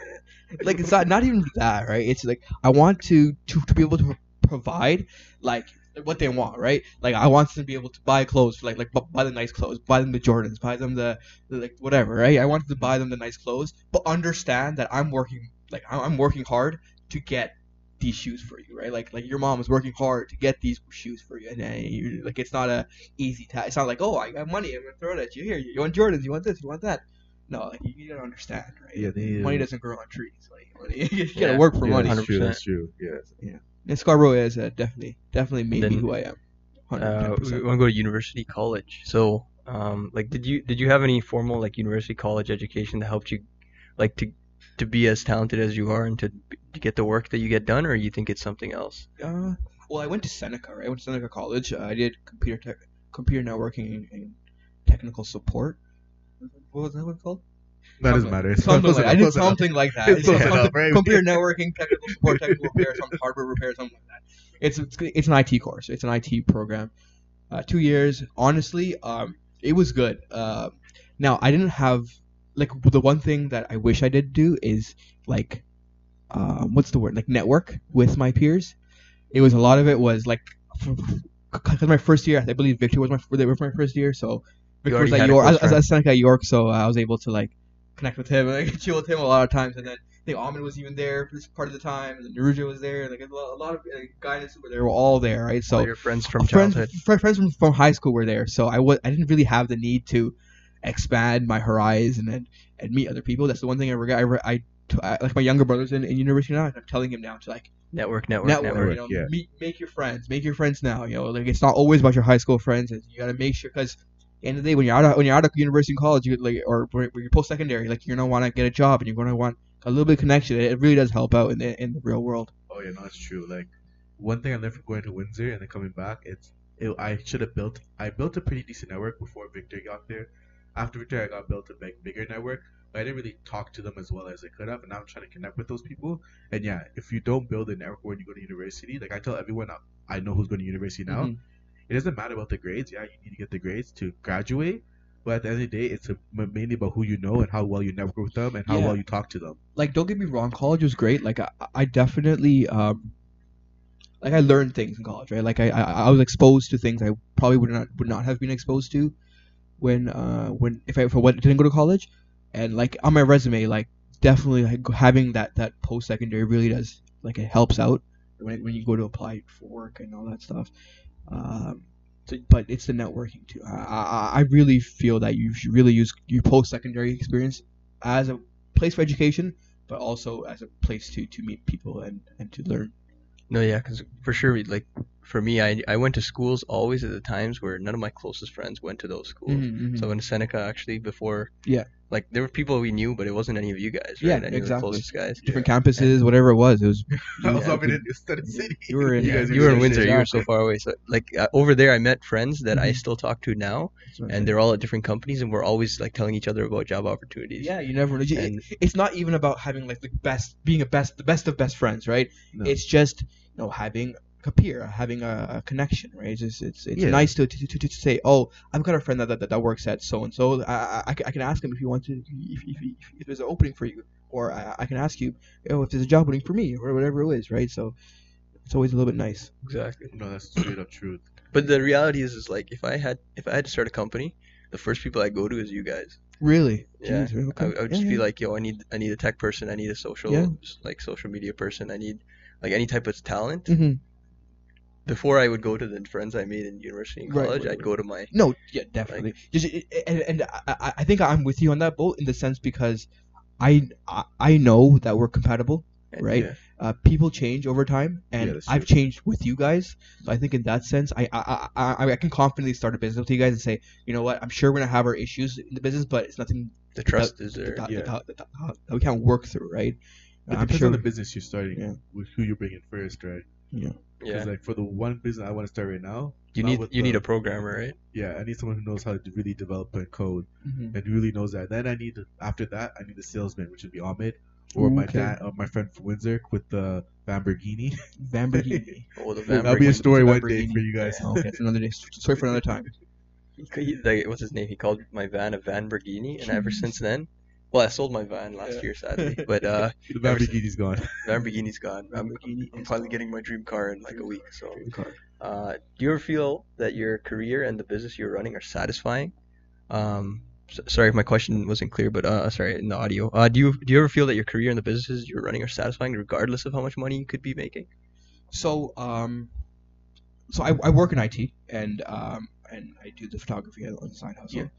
Speaker 2: like it's not not even that, right? It's like I want to to, to be able to provide like what they want, right? Like I want them to be able to buy clothes, like like buy the nice clothes, buy them the Jordans, buy them the, the like whatever, right? I want them to buy them the nice clothes, but understand that I'm working like I'm I'm working hard to get these shoes for you, right? Like like your mom is working hard to get these shoes for you, and, and you like it's not a easy task. It's not like oh I got money, I'm gonna throw it at you. Here, you want Jordans, you want this, you want that. No, like you, you gotta understand, right?
Speaker 1: Yeah, they,
Speaker 2: money
Speaker 1: uh,
Speaker 2: doesn't grow on trees. Like money, you gotta
Speaker 3: Yeah.
Speaker 2: work for
Speaker 1: yeah,
Speaker 2: money.
Speaker 1: That's true.
Speaker 3: 100%.
Speaker 1: That's true. Yeah.
Speaker 2: And Scarborough is uh, definitely definitely made me who I am.
Speaker 3: uh,
Speaker 2: 110%.
Speaker 3: we want to go to university, college. So, um, like, did you did you have any formal like university, college education that helped you, like, to to be as talented as you are and to, to get the work that you get done, or you think it's something else?
Speaker 2: Uh, well, I went to Seneca, right? I went to Seneca College. Uh, I did computer tech, computer networking and, and technical support. What was that one called?
Speaker 1: That doesn't matter. It's
Speaker 2: Something like, I
Speaker 1: enough,
Speaker 2: did
Speaker 1: close enough.
Speaker 2: something like that.
Speaker 1: It's
Speaker 2: It's
Speaker 1: close
Speaker 2: something-
Speaker 1: enough, right?
Speaker 2: Computer networking, technical support, technical repair, some hardware repair, something like that. It's it's, it's an IT course. It's an IT program. Uh, two years. Honestly, um, it was good. Uh, now I didn't have like the one thing that I wish I did do is like, um, what's the word? Like network with my peers. It was a lot of it was like, because my first year, I believe Victor was my they were my first year, so Victor was at York. I, I was at York, so I was able to like connect with him and like, chill with him a lot of times, and then. I think Ahmed was even there for this part of the time, and then Naruja was there, like a lot, a lot of uh, guys were there were all there, right? So
Speaker 3: All your friends from
Speaker 2: friends,
Speaker 3: childhood.
Speaker 2: fr- friends from, from high school were there, so I was I didn't really have the need to expand my horizon and, and meet other people. That's the one thing I regret. I, re- I, t- I- like my younger brother's in, in university now. and I'm telling him now to like
Speaker 3: Network, network,
Speaker 2: network,
Speaker 3: network.
Speaker 2: you know,
Speaker 1: yeah.
Speaker 2: meet, make your friends, make your friends now. You know, like it's not always about your high school friends. It's, you got to make sure because. End of the day, when you're out of when you're out of university and college, you like or when you're post secondary, like you're gonna want to get a job and you're gonna want a little bit of connection. It, really does help out in the in the real world.
Speaker 1: Oh yeah, no, it's true. Like one thing I learned from going to Windsor and then coming back, it's it, I should have built. I built a pretty decent network before Victor got there. After Victor, I got built a big, bigger network, but I didn't really talk to them as well as I could have. And now I'm trying to connect with those people. And yeah, if you don't build a network when you go to university, like I tell everyone I, I know who's going to university now,
Speaker 2: Mhm.
Speaker 1: It doesn't matter about the grades. Yeah, you need to get the grades to graduate. But at the end of the day, it's mainly about who you know and how well you network with them and how
Speaker 2: Yeah.
Speaker 1: well you talk to them.
Speaker 2: like don't get me wrong college was great like i, I definitely um like i learned things in college right like I, I i was exposed to things i probably would not would not have been exposed to when uh when if i if I didn't go to college and like on my resume like definitely like having that that post secondary really does like it helps out when, when you go to apply for work and all that stuff um so, but it's the networking too. I, I, I really feel that you should really use your post secondary experience as a place for education, but also as a place to, to meet people and, and to learn.
Speaker 3: No, yeah, because for sure, like for me, I I went to schools always at the times where none of my closest friends went to those schools. So I went to Seneca actually before.
Speaker 2: Yeah.
Speaker 3: Like there were people we knew, but it wasn't any of you guys. Right?
Speaker 2: Yeah,
Speaker 3: any
Speaker 2: exactly.
Speaker 3: Of the closest guys.
Speaker 2: different campuses, whatever it was, it was.
Speaker 1: I was
Speaker 3: Yeah.
Speaker 1: up in Instead City.
Speaker 2: You were in-
Speaker 3: You,
Speaker 2: Yeah,
Speaker 3: guys,
Speaker 2: you
Speaker 3: were in Windsor. You were so far away. So like uh, over there, I met friends that I
Speaker 2: Mhm.
Speaker 3: still talk to now, and they're all at different companies, and we're always like telling each other about job opportunities.
Speaker 2: yeah, you never
Speaker 3: And-
Speaker 2: It's not even about having like the best, being a best, the best of best friends, right?
Speaker 1: No.
Speaker 2: It's just you know having a peer, having a, a connection, right? It's just, it's it's
Speaker 1: Yeah.
Speaker 2: nice to, to, to, to say, oh, I've got a friend that that, that works at so and so. I I- I can ask him if you want to, if, if, if, if there's an opening for you, or I, I can ask you, oh, if there's a job opening for me, or whatever it is, right? So it's always a little bit nice.
Speaker 3: exactly.
Speaker 1: No, that's straight up truth.
Speaker 3: But the reality is, is like if I had if I had to start a company, the first people I go to is you guys.
Speaker 2: Really?
Speaker 3: Yeah,
Speaker 2: Jeez, okay.
Speaker 3: I, I would
Speaker 2: Yeah,
Speaker 3: just
Speaker 2: yeah.
Speaker 3: be like, yo, I need I need a tech person, I need a social
Speaker 2: Yeah.
Speaker 3: like social media person, I need like any type of talent.
Speaker 2: Mhm.
Speaker 3: Before I would go to the friends I made in university and
Speaker 2: Right,
Speaker 3: college,
Speaker 2: right,
Speaker 3: I'd go to my
Speaker 2: No, yeah, definitely. Just and, and I, I- I think I'm with you on that boat in the sense because I I, I know that we're compatible.
Speaker 3: and,
Speaker 2: Right.
Speaker 3: yeah.
Speaker 2: Uh, people change over time, and
Speaker 1: Yeah,
Speaker 2: I've changed with you guys. So I think in that sense, I I, I I I can confidently start a business with you guys and say, you know what, I'm sure we're gonna have our issues in the business, but it's nothing
Speaker 3: The trust
Speaker 2: that,
Speaker 3: is there.
Speaker 2: that,
Speaker 1: Yeah.
Speaker 2: that, that, that, that we can't work through, right?
Speaker 1: It
Speaker 2: I'm
Speaker 1: depends
Speaker 2: sure.
Speaker 1: on the business you're starting
Speaker 2: Yeah.
Speaker 1: with who you're bringing first, right?
Speaker 2: yeah.
Speaker 3: Yeah.
Speaker 1: Because like for the one business I want to start right now,
Speaker 3: You need you
Speaker 1: the-
Speaker 3: need a programmer, right?
Speaker 1: yeah, I need someone who knows how to really develop and code
Speaker 2: Mhm.
Speaker 1: and really knows that. Then I need after that I need a salesman, which would be Ahmed or my
Speaker 2: Okay.
Speaker 1: dad, uh, my friend from Windsor with the Lamborghini.
Speaker 2: Lamborghini.
Speaker 3: Oh, the
Speaker 1: That'll be a story one day for you guys.
Speaker 2: okay, it's another day. Story for another time.
Speaker 3: He, like, what's his name? He called my van a Vanborghini, and ever since then, well, I sold my van last
Speaker 1: Yeah.
Speaker 3: year, sadly, but uh,
Speaker 1: The Lamborghini's gone.
Speaker 3: Lamborghini's gone. I'm, I'm finally
Speaker 2: gone.
Speaker 3: getting my dream car in like a week. So,
Speaker 2: Dream car.
Speaker 3: uh, do you ever feel that your career and the business you're running are satisfying? Um, s- sorry if my question wasn't clear, but uh, sorry in the audio. Uh, do you do you ever feel that your career and the businesses you're running are satisfying, regardless of how much money you could be making?
Speaker 2: So, um, so I, I work in IT and um, and I do the photography on the side hustle.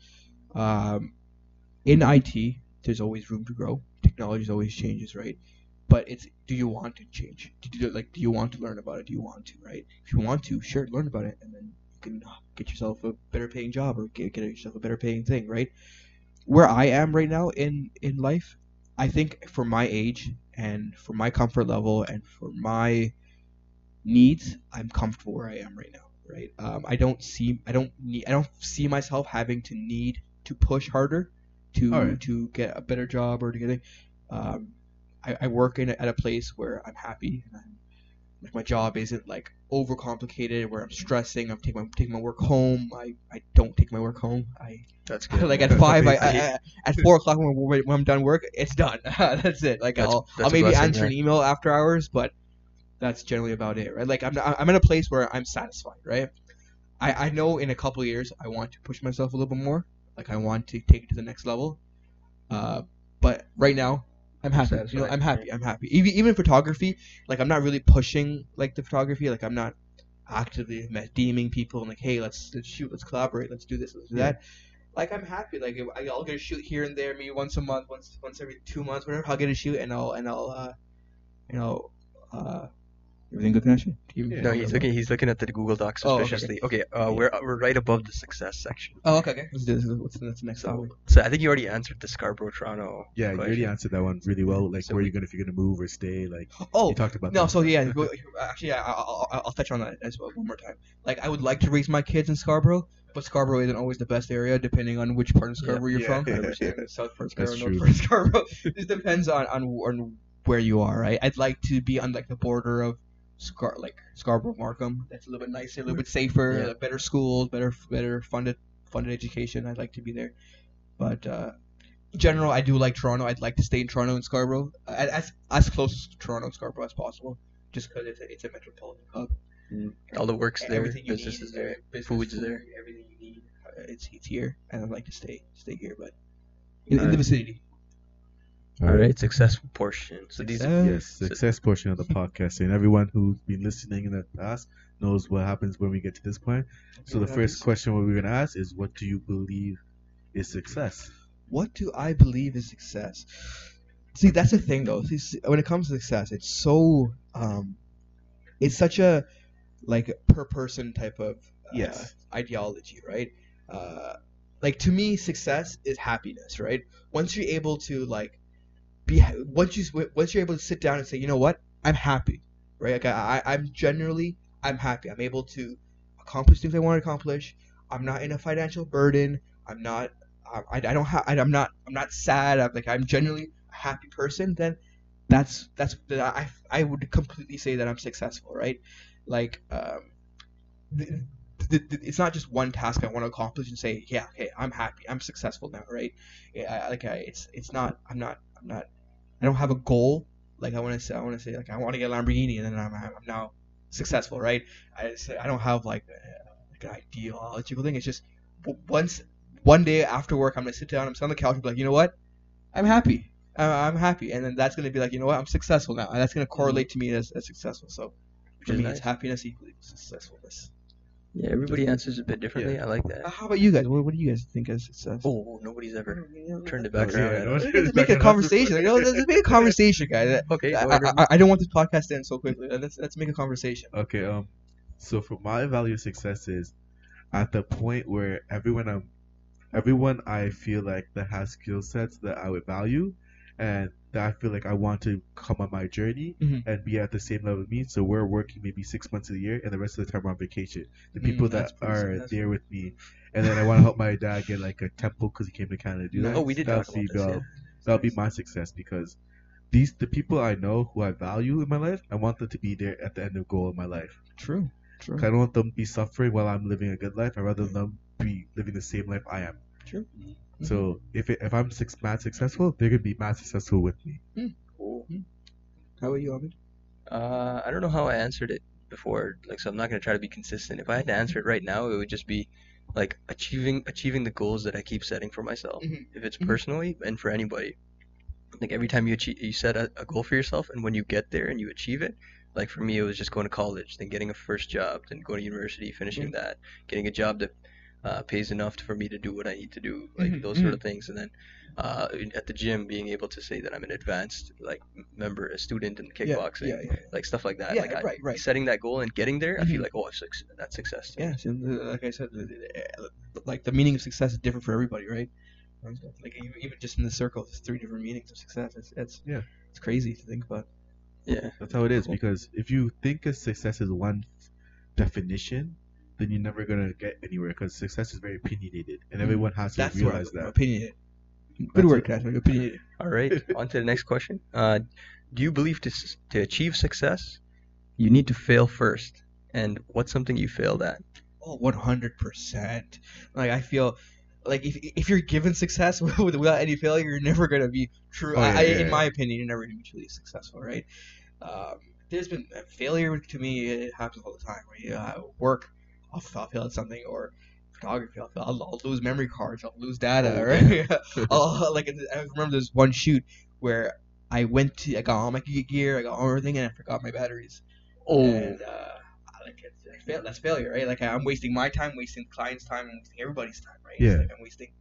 Speaker 2: Um, in IT, there's always room to grow. Technology always changes, right? But it's do you want to change? Do you, like do you want to learn about it? Do you want to, right? If you want to, sure, learn about it, and then you can get yourself a better paying job or get, get yourself a better paying thing, right? Where I am right now in in life, I think for my age and for my comfort level and for my needs, I'm comfortable where I am right now. Right. Um, I don't see. I don't need. I don't see myself having to need to push harder to
Speaker 1: Alright.
Speaker 2: to get a better job or to get. A, um, I, I work in a, at a place where I'm happy and I'm like my job isn't like overcomplicated where I'm stressing. I'm taking my taking my work home. I, I don't take my work home. I
Speaker 3: That's good.
Speaker 2: like at five. I, I. At four o'clock when, when I'm done work, it's done. that's it. Like
Speaker 3: That's-
Speaker 2: I'll
Speaker 3: that's
Speaker 2: I'll maybe
Speaker 3: blessing,
Speaker 2: answer an email after hours, but that's generally about it, right? Like I'm I'm in a place where I'm satisfied, right? I I know in a couple of years I want to push myself a little bit more. Like I want to take it to the next level. Uh, but right now I'm happy. You know, I'm happy. I'm happy. Even even photography, like I'm not really pushing like the photography. Like I'm not actively DMing people and like, hey, let's let's shoot, let's collaborate, let's do this, let's do that. Like I'm happy. Like I- I'll get a shoot here and there, maybe once a month, once once every two months, whatever. I'll get a shoot and I'll and I'll uh, you know, uh, everything good connection.
Speaker 1: Yeah.
Speaker 3: No, he's looking. He's looking at the Google Docs
Speaker 2: Oh, okay,
Speaker 3: suspiciously. okay, uh, we're we're right above the success section.
Speaker 2: Oh, okay, okay. Let's this. What's the, what's the next
Speaker 3: So, so I think you already answered the Scarborough Toronto.
Speaker 1: Yeah, you already answered that one really well. Like,
Speaker 3: So
Speaker 1: where
Speaker 3: we-
Speaker 1: you gonna if you're gonna move or stay? Like,
Speaker 2: Oh,
Speaker 1: you talked about
Speaker 2: No,
Speaker 1: that.
Speaker 2: so yeah, actually, yeah, I'll, I'll, I'll touch on that as well one more time. Like, I would like to raise my kids in Scarborough, but Scarborough isn't always the best area, depending on which part of Scarborough you're
Speaker 1: Yeah.
Speaker 2: from. I understand South part of Scarborough, North part of Scarborough. It depends on, on on where you are, right? I'd like to be on like the border of Scar, like Scarborough, Markham. That's a little bit nicer, a little bit safer,
Speaker 3: Yeah.
Speaker 2: uh, better schools, better better funded funded education. I'd like to be there, but. uh in general, I do like Toronto. I'd like to stay in Toronto and Scarborough, as as close to Toronto and Scarborough as possible just because it's a, it's a metropolitan hub.
Speaker 3: All the work's there,
Speaker 2: Everything you
Speaker 3: business is there,
Speaker 2: business,
Speaker 3: food's
Speaker 2: food,
Speaker 3: there.
Speaker 2: Everything you need, uh, it's it's here, and I'd like to stay stay here, but in, in the vicinity.
Speaker 3: All right, successful portion. So these.
Speaker 2: Success.
Speaker 1: Yes, success portion of the podcast, and everyone who's been listening in the past knows what happens when we get to this point. So the first
Speaker 2: happens?
Speaker 1: question what we're gonna ask is, what do you believe is success?
Speaker 2: What do I believe is success? See, that's the thing though. See, when it comes to success, it's so um, it's such a like per person type of uh,
Speaker 1: Yes.
Speaker 2: ideology, right? Uh, like to me, success is happiness, right? Once you're able to like be once you once you're able to sit down and say, you know what, I'm happy, right? Like I, I- I'm generally I'm happy. I'm able to accomplish things I want to accomplish. I'm not in a financial burden. I'm not. I, I don't have. I'm not. I'm not sad. I'm like. I'm generally a happy person. Then that's that's that I I would completely say that I'm successful, right? Like um, the, the, it's not just one task I want to accomplish and say, yeah, okay, I'm happy. I'm successful now, right? Yeah, like I, it's it's not. I'm not. I'm not. I don't have a goal. Like I want to say. I want to say like I want to get a Lamborghini and then I'm I'm now successful, right? I say I don't have like, uh, like an ideological thing. It's just once one day after work, I'm gonna sit down, I'm sitting on the couch, and be like, you know what? I'm happy. I'm happy, and then that's gonna be like, you know what? I'm successful now, and that's gonna correlate to me as, as successful. So
Speaker 3: Which
Speaker 2: for me,
Speaker 3: nice.
Speaker 2: happiness equally successfulness.
Speaker 3: Yeah, everybody answers a bit differently. I like
Speaker 2: Uh,
Speaker 3: that.
Speaker 2: how about you guys? What, what do you guys think as success?
Speaker 3: Oh, nobody's ever turned it
Speaker 1: Oh,
Speaker 3: back
Speaker 1: yeah,
Speaker 3: around.
Speaker 1: I
Speaker 2: let's make a conversation. You know, let's make a conversation, guys.
Speaker 3: Okay,
Speaker 2: I,
Speaker 3: whatever.
Speaker 2: I, I don't want this podcast to end so quickly. Let's let's make a conversation.
Speaker 1: Okay, um, so for my value of success is at the point where everyone um, everyone I feel like that has skill sets that I would value, and that I feel like I want to come on my journey
Speaker 2: Mhm.
Speaker 1: and be at the same level as me. So we're working maybe six months of the year, and the rest of the time we're on vacation. The
Speaker 2: Mm,
Speaker 1: people
Speaker 2: that's
Speaker 1: that are there with me, and then I want to help my dad get like a temple because he came to Canada to do that.
Speaker 3: oh, we did
Speaker 1: That'll
Speaker 3: talk about
Speaker 1: be
Speaker 3: this. Yeah.
Speaker 1: that'll be my success because these the people I know who I value in my life. I want them to be there at the end of goal of my life.
Speaker 2: True. True.
Speaker 1: I don't want them to be suffering while I'm living a good life. I'd rather them be living the same life I am.
Speaker 2: True.
Speaker 1: So if it, if I'm six mad successful, they're gonna be mad successful with me.
Speaker 3: Cool.
Speaker 2: How are you, Ahmed?
Speaker 3: Uh, I don't know how I answered it before, like so I'm not gonna try to be consistent. If I had to answer it right now, it would just be like achieving achieving the goals that I keep setting for myself.
Speaker 2: Mhm.
Speaker 3: If it's
Speaker 2: Mhm.
Speaker 3: personally and for anybody, like every time you achieve, you set a, a goal for yourself, and when you get there and you achieve it, like for me, it was just going to college, then getting a first job, then going to university, finishing that, getting a job that uh, pays enough for me to do what I need to do, like
Speaker 2: Mhm,
Speaker 3: those sort of things, and then uh, at the gym, being able to say that I'm an advanced like member, a student in kickboxing,
Speaker 2: Yeah, yeah, yeah.
Speaker 3: like stuff like that.
Speaker 2: Yeah,
Speaker 3: like I,
Speaker 2: right, right.
Speaker 3: setting that goal and getting there, I feel
Speaker 2: Mhm.
Speaker 3: like oh, I've suc- that's success. to me.
Speaker 2: Yes, uh, like I said, uh, like the meaning of success is different for everybody, right? Like even even just in the circle, there's three different meanings of success. It's it's
Speaker 1: Yeah.
Speaker 2: it's crazy to think about.
Speaker 3: Yeah.
Speaker 1: That's how it is.
Speaker 2: Cool.
Speaker 1: Because if you think of success as one definition, then you're never gonna get anywhere. Because success is very opinionated, and
Speaker 2: Mhm.
Speaker 1: everyone has to
Speaker 2: That's
Speaker 1: realize
Speaker 2: I'm
Speaker 1: that.
Speaker 2: opinionated. Good
Speaker 1: That's it.
Speaker 2: Cash. Opinionated.
Speaker 3: All right, on to the next question. Uh, do you believe to to achieve success, you need to fail first. And what's something you failed at?
Speaker 2: Oh, Oh, one hundred percent. Like I feel like if if you're given success without any failure, you're never gonna be true.
Speaker 1: Oh, yeah,
Speaker 2: I,
Speaker 1: yeah,
Speaker 2: in
Speaker 1: yeah.
Speaker 2: my opinion, you're never gonna be truly successful, right? Um, there's been uh, failure to me. It happens all the time. Right? Uh, work, I'll, I'll fail at something, or photography, I'll, fail. I'll, I'll lose memory cards, I'll lose data,
Speaker 1: Oh,
Speaker 2: right? I'll, like I remember there's one shoot where I went to, I got all my gear, I got all everything, and I forgot my batteries.
Speaker 3: Oh,
Speaker 2: And uh, like it's, it's fail, that's failure, right? Like I'm wasting my time, wasting clients' time, I'm wasting everybody's time, right?
Speaker 1: Yeah.
Speaker 2: Like I'm wasting,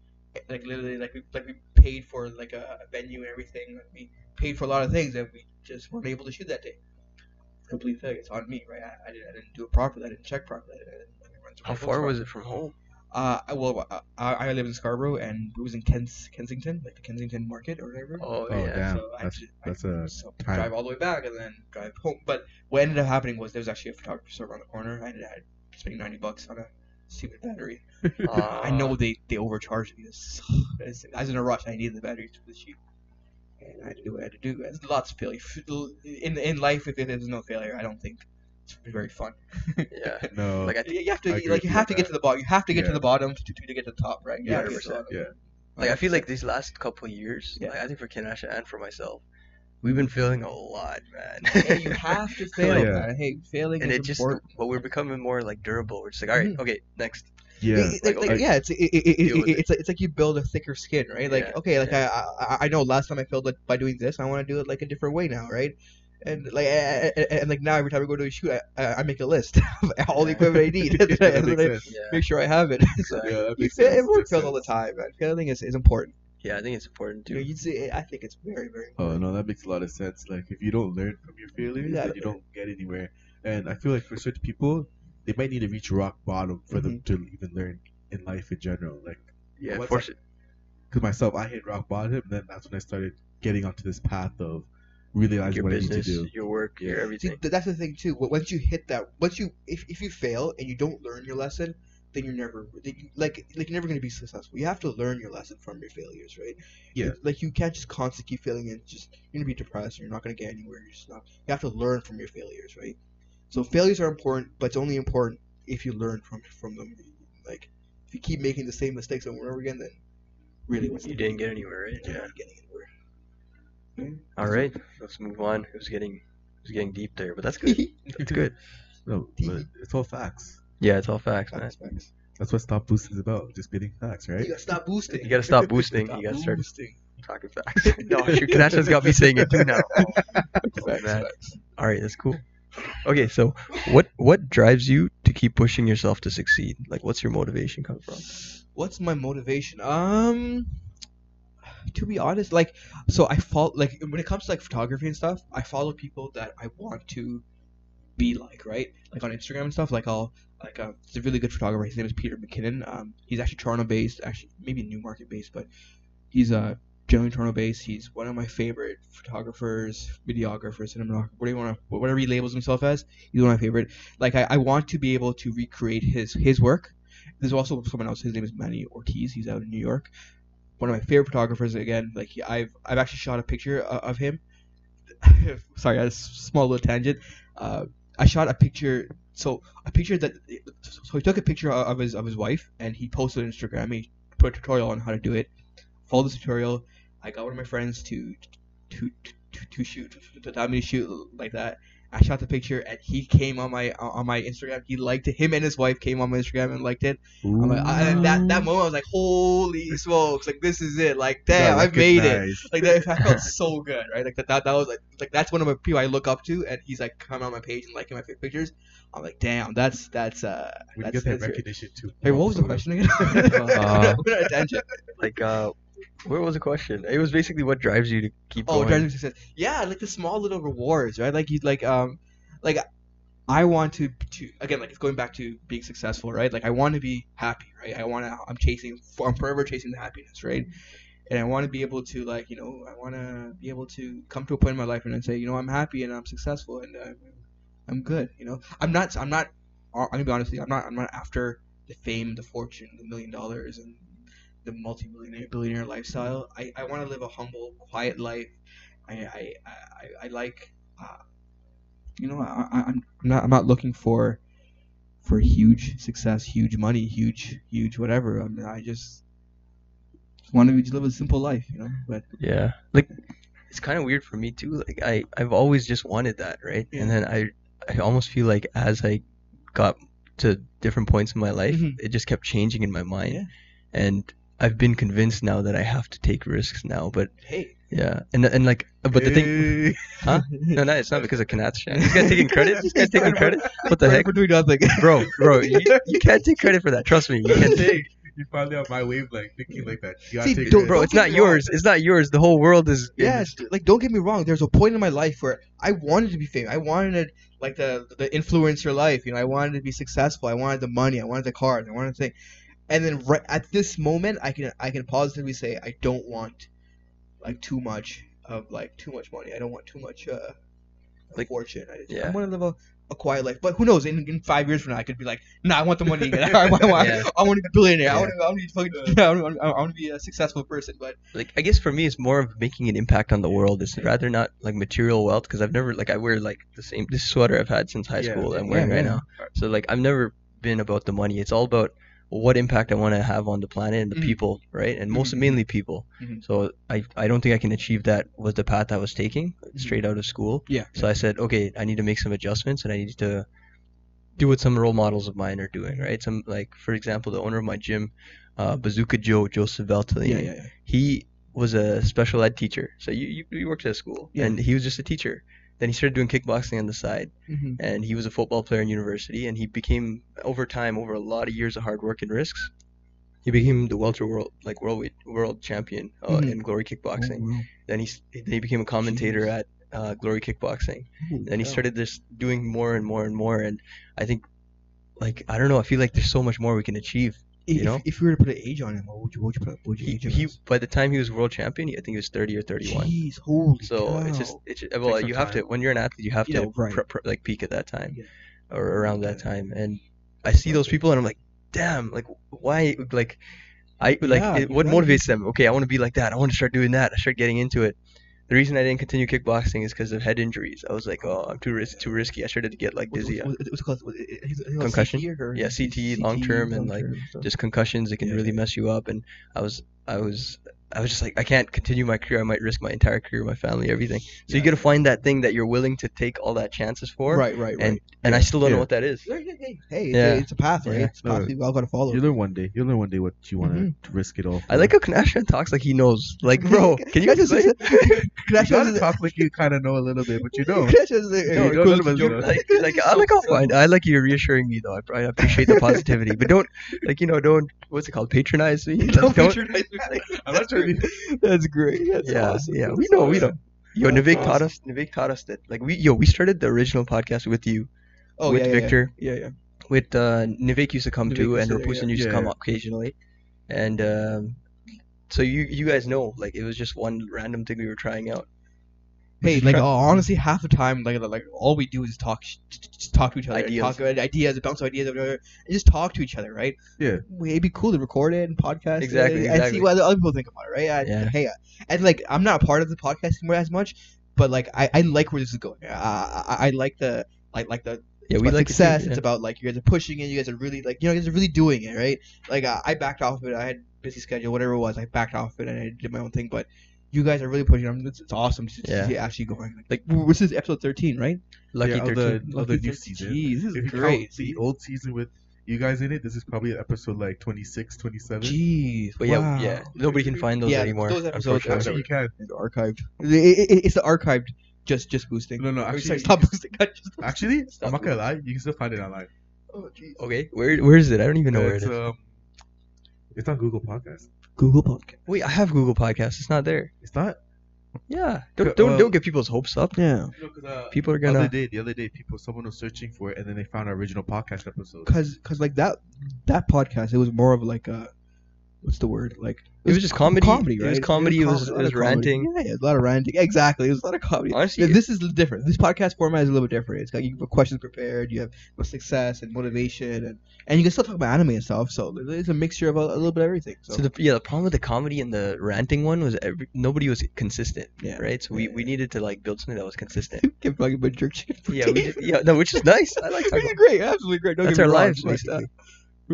Speaker 2: like literally, like we like we paid for like a, a venue and everything. Like we paid for a lot of things and we just weren't able to shoot that day. Complete failure. It's on me, right? I, I, didn't, I didn't do it properly. I didn't check properly. I didn't, I didn't run through
Speaker 3: how far was it from home?
Speaker 2: Uh, well, uh, I, I live in Scarborough and it was in Kens, Kensington, like the Kensington Market or whatever.
Speaker 3: Oh,
Speaker 1: Oh,
Speaker 3: yeah.
Speaker 1: damn.
Speaker 2: So I
Speaker 1: That's-
Speaker 2: had to- I
Speaker 1: that's
Speaker 2: had to
Speaker 1: a
Speaker 2: so
Speaker 1: time.
Speaker 2: drive all the way back and then drive home. But what ended up happening was there was actually a photographer store around the corner. I ended up spending ninety bucks on a stupid battery.
Speaker 3: Uh,
Speaker 2: I know they they overcharged me. This, I was in a rush. I needed the battery to the shoot, and I had to do what I had to do. There's lots of failure in in life. If there's no failure, I don't think it's very fun.
Speaker 3: Yeah.
Speaker 1: No.
Speaker 3: Like I,
Speaker 2: You you have to
Speaker 1: I
Speaker 2: like you
Speaker 1: you
Speaker 2: have
Speaker 1: on
Speaker 2: to get
Speaker 1: that.
Speaker 2: to the bottom. You have to get to the bottom to, to, to get to the top, right? You
Speaker 1: Yeah,
Speaker 2: have to get to the
Speaker 3: 100%,
Speaker 1: yeah.
Speaker 3: like I feel like these last couple of years,
Speaker 2: Yeah.
Speaker 3: like, I think for Kinasha and for myself, we've been failing a lot, man.
Speaker 2: Yeah, you have to fail,
Speaker 1: yeah.
Speaker 2: man. Hey, failing
Speaker 3: and
Speaker 2: is
Speaker 3: it just,
Speaker 2: important.
Speaker 3: but we're becoming more like durable. We're just like, all right,
Speaker 2: Mhm.
Speaker 3: okay, next.
Speaker 1: yeah.
Speaker 2: It- it-
Speaker 3: like,
Speaker 2: like,
Speaker 3: okay,
Speaker 2: yeah, it's it, it, it,
Speaker 3: deal
Speaker 2: it,
Speaker 3: it.
Speaker 2: it's like, it's like you build a thicker skin, right? Like
Speaker 3: Yeah,
Speaker 2: okay, like
Speaker 3: yeah.
Speaker 2: I, I I know last time I failed like, by doing this, I want to do it like a different way now, right? And like and, and, and, like now every time I go to a shoot, I, I, I make a list of all the equipment I need,
Speaker 1: Yeah, that
Speaker 2: and
Speaker 1: makes
Speaker 2: then I.
Speaker 3: Yeah.
Speaker 2: make sure I have it. so
Speaker 1: Yeah, that
Speaker 2: you
Speaker 1: makes
Speaker 2: fail,
Speaker 1: sense.
Speaker 2: everyone
Speaker 1: Makes
Speaker 2: fails all the time, man. Failing is, is important.
Speaker 3: Yeah, I think it's important
Speaker 2: You know,
Speaker 3: too.
Speaker 2: you see, I think it's very very
Speaker 1: oh,
Speaker 2: Important.
Speaker 1: Oh no, that makes a lot of sense. Like if you don't learn from your failures,
Speaker 2: Yeah.
Speaker 1: then you don't get anywhere. And I feel like for certain people, they might need to reach rock bottom for them mm-hmm. to even learn in life in general. Like
Speaker 3: Yeah,
Speaker 1: What's
Speaker 3: force
Speaker 1: because myself, I hit rock bottom, and then that's when I started getting onto this path of realizing
Speaker 3: your
Speaker 1: what
Speaker 3: business,
Speaker 1: I need to do.
Speaker 3: your work, your everything.
Speaker 2: See, that's the thing too. Wh- Once you hit that, once you if, if you fail and you don't learn your lesson, then you're never then you- like like you're never gonna be successful. You have to learn your lesson from your failures, right?
Speaker 1: Yeah.
Speaker 2: Like, like, you can't just constantly keep failing and just you're gonna be depressed. and You're not gonna get anywhere. You're just not. You have to learn from your failures, right? So failures are important, but it's only important if you learn from from them. Like if you keep making the same mistakes over and over again, then really what's
Speaker 3: You
Speaker 2: the
Speaker 3: didn't
Speaker 2: point?
Speaker 3: get anywhere, right?
Speaker 2: You're
Speaker 3: Yeah.
Speaker 2: not getting anywhere.
Speaker 3: All right, let's move on. It was getting, it was getting deep there, but that's good. That's good.
Speaker 1: No, but it's all facts.
Speaker 3: Yeah, it's all facts, man.
Speaker 2: Facts, facts.
Speaker 1: That's what stop boosting is about. Just spitting facts, right?
Speaker 2: You gotta stop boosting.
Speaker 3: You gotta stop boosting.
Speaker 2: Stop
Speaker 3: you gotta start
Speaker 2: boosting.
Speaker 3: talking facts. no, shoot, Kanasha's got me saying it too now.
Speaker 2: Facts, facts.
Speaker 3: All right, that's cool. Okay, so what what drives you to keep pushing yourself to succeed? Like, what's your motivation come from?
Speaker 2: What's my motivation? Um, to be honest, like, so I follow like when it comes to like photography and stuff, I follow people that I want to be like, right? Like on Instagram and stuff. Like I'll like uh, it's a really good photographer. His name is Peter McKinnon. Um, he's actually Toronto based, actually maybe Newmarket based, but he's uh generally Toronto based. He's one of my favorite photographers, videographers, cinematographer, whatever you want to, whatever he labels himself as. He's one of my favorite. Like I, I want to be able to recreate his his work. There's also someone else. His name is Manny Ortiz. He's out in New York. One of my favorite photographers. Again, like I've I've actually shot a picture of, of him. Sorry, a small little tangent. Uh, I shot a picture. So a picture that so he took a picture of his of his wife and he posted on Instagram. He put a tutorial on how to do it. Followed the tutorial. I got one of my friends to to to, to shoot to tell me to shoot like that. I shot the picture and he came on my on my Instagram. He liked it. Him and his wife came on my Instagram and liked it. I'm like, I, and that that moment I was like, holy smokes! Like this is it. Like damn, I made it. Like that, I felt so good, right? Like that, that, that was like, like that's one of my people I look up to, and he's like coming on my page and liking my pictures. I'm like, damn, that's that's uh,
Speaker 1: When you
Speaker 2: that's,
Speaker 1: get that
Speaker 2: that's great.
Speaker 1: recognition too.
Speaker 2: Hey, what was the question again?
Speaker 3: Uh,
Speaker 2: attention.
Speaker 3: Like, uh, where was the question? It was basically what drives you to keep going.
Speaker 2: Oh,
Speaker 3: going.
Speaker 2: driving success. Yeah, like the small little rewards, right? Like you like um, like I want to to again like it's going back to being successful, right? Like I want to be happy, right? I want to I'm chasing I'm forever chasing the happiness, right? And I want to be able to like you know I want to be able to come to a point in my life and then say you know I'm happy and I'm successful and uh, I'm good. You know I'm not I'm not I'm gonna be honest with you I'm not I'm not after the fame, the fortune, the million dollars and the multi-millionaire billionaire lifestyle. I, I want to live a humble, quiet life. I I, I, I like uh, You know, I, I'm not I'm not looking for for huge success, huge money, huge huge whatever. I mean, I just want to live a simple life, you know. But
Speaker 3: Yeah. Like it's kind of weird for me too. Like I I've always just wanted that, right?
Speaker 2: Yeah.
Speaker 3: And then I I almost feel like as I got to different points in my life,
Speaker 2: Mhm.
Speaker 3: it just kept changing in my mind.
Speaker 2: Yeah.
Speaker 3: And I've been convinced now that I have to take risks now, but
Speaker 2: hey,
Speaker 3: yeah. And and like but the thing Huh? No, no, it's not because of Kanats. This guy taking credit. This guy taking credit. What the heck,
Speaker 2: for doing nothing,
Speaker 3: bro? Bro, you, you can't take credit for that. Trust me, you can't take.
Speaker 1: you finally on my wavelength thinking like that. You
Speaker 2: See, don't-
Speaker 3: Bro, it's not yours. It's not yours. The whole world is.
Speaker 2: Yeah, it's- like don't get me wrong. There's a point in my life where I wanted to be famous. I wanted like the the influencer life. You know, I wanted to be successful. I wanted the money. I wanted the cars. I wanted the thing. And then right at this moment, I can I can positively say I don't want like too much of like too much money. I don't want too much uh
Speaker 3: Like,
Speaker 2: fortune. I, just, I want to live a, a quiet life. But who knows? In, in five years from now, I could be like, Nah, I want the money. I want, I want,
Speaker 3: Yeah.
Speaker 2: I want to be a billionaire. I want to. I want to be fucking. I want, I want to be a successful person. But
Speaker 3: like I guess for me it's more of making an impact on the world. It's rather not like material wealth because I've never like I wear like the same this sweater I've had since high
Speaker 1: Yeah,
Speaker 3: school that I'm
Speaker 1: yeah,
Speaker 3: wearing right
Speaker 2: yeah.
Speaker 3: now. So like I've never been about the money. It's all about what impact I want to have on the planet and the
Speaker 2: Mhm.
Speaker 3: people, right? And most
Speaker 2: Mhm.
Speaker 3: mainly people.
Speaker 2: Mhm.
Speaker 3: So I I don't think I can achieve that with the path I was taking straight out of school.
Speaker 2: yeah.
Speaker 3: So I said, okay, I need to make some adjustments and I need to do what some role models of mine are doing, right? Some like for example, the owner of my gym, uh, Bazooka Joe Joseph Valtellini
Speaker 2: Yeah, yeah, yeah.
Speaker 3: he was a special ed teacher. So you, you, you worked at a school,
Speaker 2: Yeah.
Speaker 3: and he was just a teacher. Then he started doing kickboxing on the side,
Speaker 2: Mhm.
Speaker 3: and he was a football player in university. And he became, over time, over a lot of years of hard work and risks, he became the welter world like world world champion uh,
Speaker 2: Mhm.
Speaker 3: in glory kickboxing.
Speaker 2: Wow.
Speaker 3: Then he then he became a commentator
Speaker 2: Jeez.
Speaker 3: at uh, glory kickboxing.
Speaker 2: Holy
Speaker 3: Then he started just doing more and more and more. And I think, like I don't know, I feel like there's so much more we can achieve.
Speaker 2: If,
Speaker 3: you know?
Speaker 2: if you were to put an age on him, what would you, what would you put? What would you
Speaker 3: He,
Speaker 2: age him
Speaker 3: he
Speaker 2: as?
Speaker 3: by the time he was world champion, I think he was 30 or 31.
Speaker 2: Jeez, holy
Speaker 3: So
Speaker 2: cow.
Speaker 3: it's just it's just, well you have to when you're an athlete you have
Speaker 2: Yeah,
Speaker 3: to
Speaker 2: right.
Speaker 3: like peak at that time
Speaker 2: Yeah.
Speaker 3: or around that time and I see those people and I'm like damn like why like I like
Speaker 2: Yeah,
Speaker 3: it, what
Speaker 2: gotta
Speaker 3: motivates them okay I want to be like that I want to start doing that I start getting into it the reason I didn't continue kickboxing is because of head injuries I was like oh I'm too ris- too risky I started to get like dizzy
Speaker 2: what's- what's it called? What- it- it- called
Speaker 3: Concussion?
Speaker 2: CTE
Speaker 3: Yeah, CTE, long-term and, like, just concussions it can
Speaker 2: Yeah,
Speaker 3: really
Speaker 2: yeah.
Speaker 3: mess you up and I was I was I was just like I can't continue my career I might risk my entire career my family everything so you
Speaker 2: Yeah.
Speaker 3: got to find that thing that you're willing to take all that chances for
Speaker 2: right, right, right.
Speaker 3: and and I still don't know what that is.
Speaker 2: Yeah, yeah, yeah. Hey, it's,
Speaker 3: Yeah.
Speaker 2: a, it's a path, right?
Speaker 3: Yeah.
Speaker 2: It's a path
Speaker 1: No,
Speaker 2: we all gotta follow.
Speaker 1: You learn one day. You'll learn one day what you want
Speaker 2: Mhm.
Speaker 1: to risk it all.
Speaker 3: I like how Kanashan talks like he knows. Like, bro, can you guys
Speaker 2: just
Speaker 3: explain?
Speaker 1: You talk like you kind of know a little bit, but you don't.
Speaker 2: Crash is the-
Speaker 1: No,
Speaker 2: uh,
Speaker 1: no,
Speaker 2: cool
Speaker 1: no, no,
Speaker 2: joke.
Speaker 3: like, like I like how fine. I like you reassuring me though. I, I appreciate the positivity, but don't like you know don't what's it called patronize me.
Speaker 2: Don't
Speaker 3: Don't-
Speaker 2: patronize me.
Speaker 1: I'm not trying to.
Speaker 2: That's great. That's
Speaker 3: yeah,
Speaker 2: awesome.
Speaker 3: yeah. We know, we know. Yo,
Speaker 2: That's
Speaker 3: Nivek taught
Speaker 2: awesome.
Speaker 3: us. Nivek taught us that like we yo we started the original podcast with you
Speaker 2: Oh,
Speaker 3: with
Speaker 2: yeah, yeah,
Speaker 3: Victor.
Speaker 2: Yeah, yeah.
Speaker 3: with uh, Nivek used to come
Speaker 2: Nivek
Speaker 3: too, and
Speaker 2: there, yeah.
Speaker 3: used to come
Speaker 1: yeah.
Speaker 3: occasionally, and um, so you you guys know like it was just one random thing we were trying out.
Speaker 2: Hey, like
Speaker 3: try-
Speaker 2: honestly, half the time, like like all we do is talk, just talk to each other,
Speaker 3: Ideas.
Speaker 2: talk about ideas, bounce ideas, whatever, and just talk to each other, right?
Speaker 1: Yeah.
Speaker 2: it'd be cool to record it and podcast it
Speaker 3: Exactly,
Speaker 2: and
Speaker 3: exactly.
Speaker 2: see what other people think about it, right? And,
Speaker 3: Yeah.
Speaker 2: Hey, uh, and like I'm not a part of the podcast anymore as much, but like I, I like where this is going. I, I, I like the like like the
Speaker 3: Yeah,
Speaker 2: it's
Speaker 3: we like
Speaker 2: success.
Speaker 3: yeah.
Speaker 2: It's about like you guys are pushing it. You guys are really like you know you guys are really doing it, right? Like uh, I backed off of it. I had busy schedule, whatever it was. I backed off of it and I did my own thing. But you guys are really pushing. it. I mean, it's, it's awesome to, to
Speaker 3: Yeah.
Speaker 2: see it actually going. Like this is episode thirteen, right?
Speaker 3: Lucky
Speaker 1: Yeah, of the-
Speaker 3: thirteen.
Speaker 1: of the new season.
Speaker 2: Jeez, this
Speaker 1: If
Speaker 2: is
Speaker 1: you
Speaker 2: great.
Speaker 1: count the old season with you guys in it, this is probably episode like 26, 27.
Speaker 2: Jeez,
Speaker 3: But yeah,
Speaker 2: wow.
Speaker 3: yeah, nobody can find those
Speaker 2: Yeah,
Speaker 3: anymore.
Speaker 2: those episodes are-
Speaker 1: Actually, you can.
Speaker 2: It's archived. It- it- it's the archived. Just just boosting.
Speaker 1: No, no,
Speaker 2: Or
Speaker 1: actually,
Speaker 2: sorry, stop boosting. Just boosting.
Speaker 1: Actually,
Speaker 3: Stop
Speaker 1: I'm not gonna lie. You can still find it online.
Speaker 2: Oh, jeez.
Speaker 3: Okay, where where is it? I don't even know where it
Speaker 1: it's, um, it's on Google Podcast.
Speaker 2: Google Podcast.
Speaker 3: Wait, I have Google Podcast. It's not there.
Speaker 1: It's not.
Speaker 3: Yeah, don't
Speaker 1: Okay,
Speaker 3: don't,
Speaker 1: well-
Speaker 3: don't get people's hopes up.
Speaker 2: Yeah.
Speaker 1: No, 'cause, uh,
Speaker 3: People are
Speaker 1: the other
Speaker 3: gonna.
Speaker 1: day, the other day, people, someone was searching for it, and then they found our original podcast episode.
Speaker 2: Cause, cause like that, that podcast, it was more of like a, what's the word like
Speaker 3: It was just comedy.
Speaker 2: comedy
Speaker 3: It
Speaker 2: right
Speaker 3: was comedy, it was- it was
Speaker 2: of comedy.
Speaker 3: ranting.
Speaker 2: yeah, yeah a lot of ranting exactly it was a lot of comedy
Speaker 3: Honestly,
Speaker 2: Yeah, this is different this podcast format is a little bit different it's got you have questions prepared you have success and motivation and and you can still talk about anime and stuff so it's a mixture of a, a little bit of everything so,
Speaker 3: So the yeah, the problem with the comedy and the ranting one was every, nobody was consistent.
Speaker 2: Yeah.
Speaker 3: Right. So we, we needed to like build something that was consistent.
Speaker 2: kept talking about jerk chicken
Speaker 3: yeah. We just, yeah. No, which is nice. I like talking.
Speaker 2: great absolutely great Don't
Speaker 3: That's our lives, basically.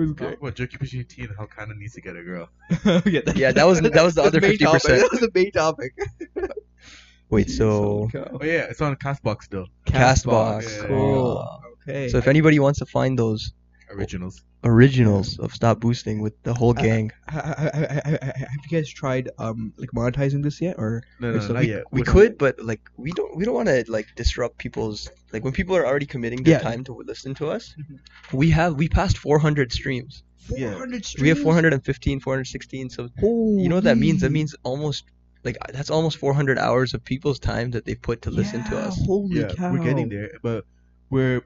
Speaker 2: It was
Speaker 1: Talk
Speaker 2: great
Speaker 1: about jerky pushing tea and how kind of needs to get a girl.
Speaker 2: yeah,
Speaker 3: Yeah, that was- that was the other
Speaker 2: main topic.
Speaker 3: 50%.
Speaker 2: That was the main topic.
Speaker 3: Wait.
Speaker 2: Jeez,
Speaker 3: So.
Speaker 1: Oh yeah, it's on Castbox still.
Speaker 3: Castbox.
Speaker 1: Yeah.
Speaker 2: Cool. Okay.
Speaker 3: so if anybody wants to find those
Speaker 1: Originals.
Speaker 3: originals of Stop Boosting with the whole gang,
Speaker 2: Ha- ha- ha- ha- ha- have you guys tried um like monetizing this yet or
Speaker 1: No, no,
Speaker 2: So
Speaker 1: not
Speaker 2: we-
Speaker 1: yet.
Speaker 3: we
Speaker 1: We're-
Speaker 3: could, but like we don't we don't want to like disrupt people's like when people are already committing their
Speaker 2: Yeah.
Speaker 3: time to listen to us.
Speaker 2: Mhm.
Speaker 3: We have we passed 400 streams.
Speaker 1: Yeah.
Speaker 2: 400 streams?
Speaker 3: We have 415, 416. So you know what that means? That
Speaker 2: Holy-
Speaker 3: means almost like that's almost 400 hours of people's time that they put to listen to
Speaker 2: Yeah,
Speaker 3: us.
Speaker 2: Holy
Speaker 1: yeah,
Speaker 2: cow.
Speaker 1: we're getting there, but we're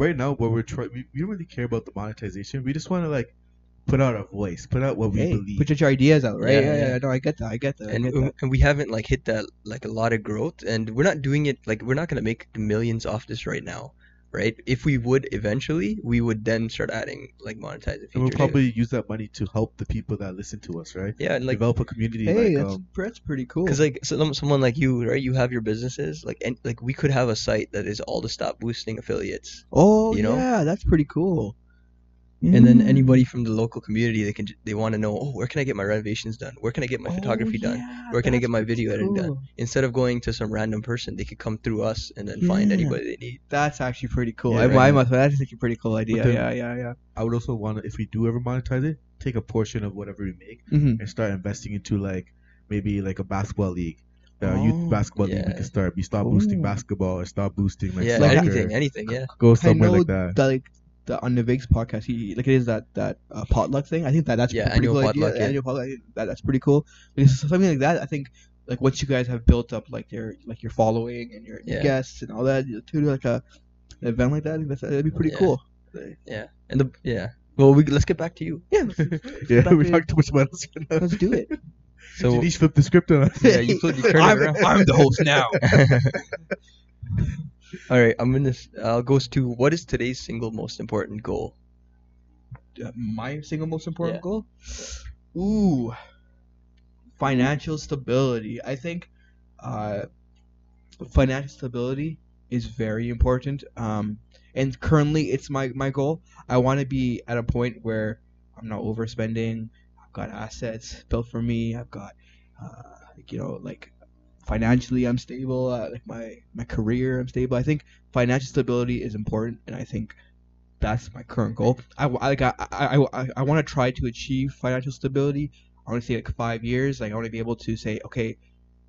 Speaker 1: right now what we're trying. We, we don't really care about the monetization. We just want to like put out a voice, put out what we
Speaker 2: Hey,
Speaker 1: believe.
Speaker 2: put your ideas out, right?
Speaker 3: Yeah,
Speaker 2: Yeah, yeah,
Speaker 3: yeah.
Speaker 2: No, I get that. I get that. I
Speaker 3: And,
Speaker 2: get that.
Speaker 3: and we haven't like hit that like a lot of growth and we're not doing it like we're not going to make millions off this right now right if we would eventually we would then start adding like monetizing features
Speaker 1: and we'll probably use that money to help the people that listen to us, right?
Speaker 3: yeah and like
Speaker 1: Develop a community.
Speaker 2: Hey,
Speaker 1: like,
Speaker 2: that's,
Speaker 1: um,
Speaker 2: that's pretty cool.
Speaker 3: Because like some, someone like you, right? You have your businesses, like and like we could have a site that is all to stop boosting affiliates,
Speaker 2: oh,
Speaker 3: you know?
Speaker 2: yeah, that's pretty cool.
Speaker 3: And then anybody from the local community, they can they want to know, oh, where can I get my renovations done? Where can I get my photography
Speaker 2: Oh,
Speaker 3: done? Where can I get my
Speaker 2: pretty
Speaker 3: video editing done? Instead of going to some random person, they could come through us and then find anybody they need.
Speaker 2: That's actually pretty cool.
Speaker 1: Yeah,
Speaker 2: I,
Speaker 3: right.
Speaker 2: I must. That's actually a pretty cool idea.
Speaker 1: then-
Speaker 2: yeah, yeah, yeah.
Speaker 1: I would also want to, if we do ever monetize it, take a portion of whatever we make
Speaker 2: hmm
Speaker 1: and start investing into like maybe like a basketball league. The
Speaker 2: Oh,
Speaker 1: youth basketball league we can start. We start boosting
Speaker 2: Ooh.
Speaker 1: basketball or start boosting like
Speaker 3: yeah,
Speaker 2: like-
Speaker 1: soccer.
Speaker 3: anything, anything, yeah.
Speaker 1: Go
Speaker 2: I
Speaker 1: somewhere
Speaker 2: know
Speaker 1: like that.
Speaker 2: that like the on the Vigs podcast, he like it is that that uh, potluck thing. I think that that's
Speaker 3: Yeah,
Speaker 2: pretty
Speaker 3: annual
Speaker 2: cool
Speaker 3: potluck,
Speaker 2: idea.
Speaker 3: yeah.
Speaker 2: Annual potluck, that that's pretty cool. Because something like that, I think like once you guys have built up like your like your following and your, your
Speaker 3: Yeah.
Speaker 2: guests and all that, you- to do like a an event like that, that's, that'd be pretty
Speaker 3: Yeah.
Speaker 2: cool.
Speaker 3: Yeah, and the yeah. Well, we let's get back to you.
Speaker 2: Yeah, let's, let's
Speaker 1: yeah, we talked too much about us.
Speaker 2: let's do it.
Speaker 3: So
Speaker 1: Denise flipped the script on us.
Speaker 3: Yeah, you put- you turned it
Speaker 2: I'm,
Speaker 3: around.
Speaker 2: I'm the host now.
Speaker 3: All right, I'm gonna. I'll goes to what is today's single most important goal?
Speaker 2: Uh, my single most important
Speaker 3: Yeah.
Speaker 2: goal? Ooh, financial stability. I think uh, financial stability is very important. Um, and currently, it's my my goal. I want to be at a point where I'm not overspending. I've got assets built for me. I've got, uh, you know, like financially, I'm stable. Uh, like my my career, I'm stable. I think financial stability is important, and I think that's my current goal. I, like I I, I, I want to try to achieve financial stability. I want to say like five years. Like I want to be able to say, okay,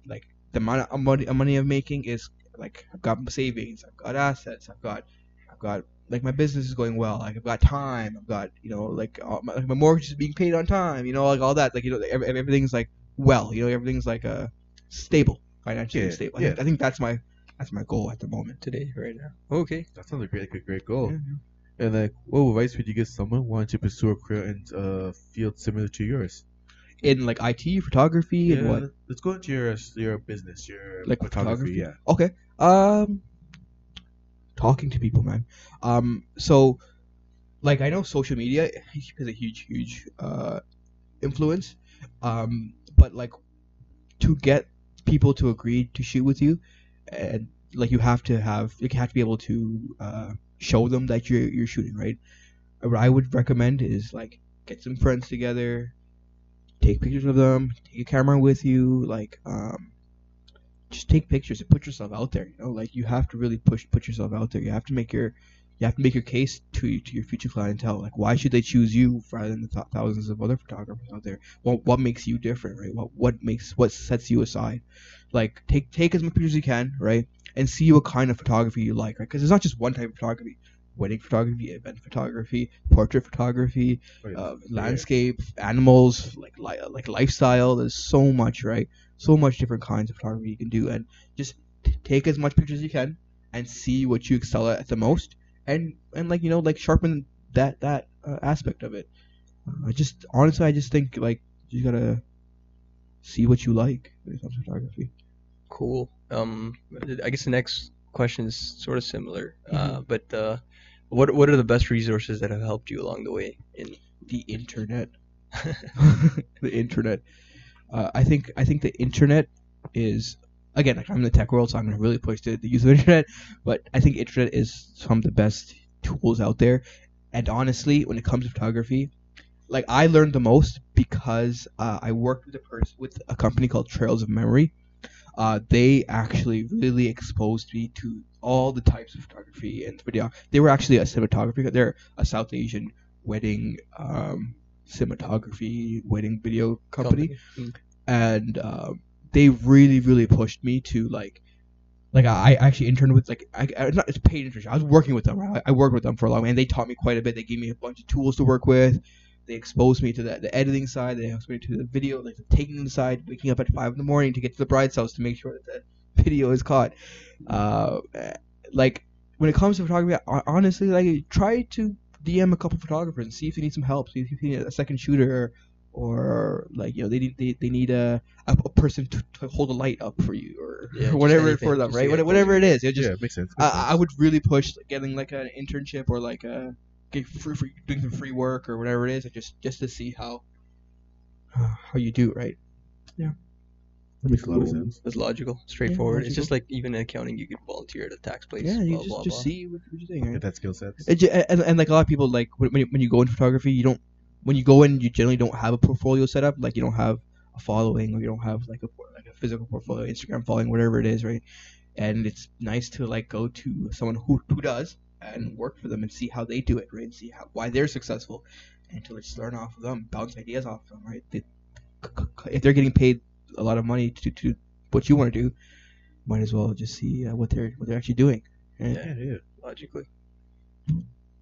Speaker 2: like the amount of money, money I'm making is like I've got savings, I've got assets, I've got, I've got like my business is going well. Like I've got time, I've got you know like, all, my, my mortgage is being paid on time. You know like all that. Like you know every, everything's like well. You know everything's like uh stable financially
Speaker 1: Yeah,
Speaker 2: stable. I,
Speaker 1: yeah.
Speaker 2: think, I think that's my that's my goal at the moment.
Speaker 3: Today, right now. Okay.
Speaker 1: That sounds like a great, great goal.
Speaker 2: Yeah.
Speaker 1: And like, what advice would you give someone wanting to pursue a career in a field similar to yours?
Speaker 2: In like IT, photography, and what?
Speaker 1: Let's go into your your business, your
Speaker 2: like
Speaker 1: photography.
Speaker 2: photography. Okay. Um, talking to people, man. Um, so like I know social media is a huge, huge uh influence. Um, but like to get people to agree to shoot with you, and like you have to have you have to be able to uh show them that you're you're shooting right. What I would recommend is like get some friends together, take pictures of them, take a camera with you, like um just take pictures and put yourself out there. You know, like you have to really push put yourself out there. You have to make your you have to make your case to to your future clientele. Like, why should they choose you rather than the th- thousands of other photographers out there? What what makes you different, right? What what makes what sets you aside? Like, take take as many pictures as you can, right? And see what kind of photography you like, right? Because there's not just one type of photography. Wedding photography, event photography, portrait photography, uh, landscape, animals, like li- like lifestyle. There's so much, right? So much different kinds of photography you can do, and just t- take as much pictures as you can and see what you excel at the most, and and like you know like sharpen that that uh, aspect of it. Uh, I just honestly, I just think like You gotta see what you like when it comes to photography.
Speaker 3: Cool. Um, I guess the next question is sort of similar. Uh, but uh, what what are the best resources that have helped you along the way? In
Speaker 2: The internet. the internet. Uh, I think I think the internet is again like I'm in the tech world, so I'm really push the, the use of the internet. But I think internet is some of the best tools out there. And honestly, when it comes to photography, like I learned the most because uh, I worked with a person with a company called Trails of Memory. Uh, they actually really exposed me to all the types of photography and video. They were actually a cinematography. They're a South Asian wedding um, cinematography wedding video company
Speaker 3: Mm.
Speaker 2: and um, they really really pushed me to like like I, actually interned with like I, I not it's paid internship. I was working with them. Right? I worked with them for a long, time and they taught me quite a bit. They gave me a bunch of tools to work with. They exposed me to the, the editing side. They exposed me to the video, like the taking side, waking up at five in the morning to get to the bride's house to make sure that the video is caught. Uh, like when it comes to photography, honestly, like try to DM a couple photographers and see if they need some help. See if you need a second shooter or like you know they need they, they need a, a, a person to, to hold a light up for you or,
Speaker 3: Yeah,
Speaker 2: or whatever
Speaker 3: anything,
Speaker 2: for them
Speaker 3: just
Speaker 2: right
Speaker 3: get
Speaker 2: What- whatever it is it just
Speaker 1: yeah, makes sense. makes
Speaker 2: I, I would really push getting like an internship or like a get free, free doing some free work or whatever it is and just just to see how how you do right yeah
Speaker 1: That makes a lot of sense.
Speaker 3: It's logical, straightforward. it's
Speaker 2: logical.
Speaker 3: just like even in accounting, you could volunteer at a tax place.
Speaker 2: yeah you
Speaker 3: blah,
Speaker 2: just
Speaker 3: blah,
Speaker 2: just
Speaker 3: blah.
Speaker 2: see what, what you think right?
Speaker 1: Get that skill set.
Speaker 2: It, ju- and, and like a lot of people like when when you, when you go into photography you don't when you go in you generally don't have a portfolio set up like you don't have a following or you don't have like a like a physical portfolio instagram following whatever it is right and it's nice to like go to someone who, who does and work for them and see how they do it right and see how why they're successful and to just learn off of them bounce ideas off of them right they, if they're getting paid a lot of money to do what you want to do might as well just see uh, what they're what they're actually doing right?
Speaker 3: Yeah.
Speaker 1: Yeah.
Speaker 3: Logically.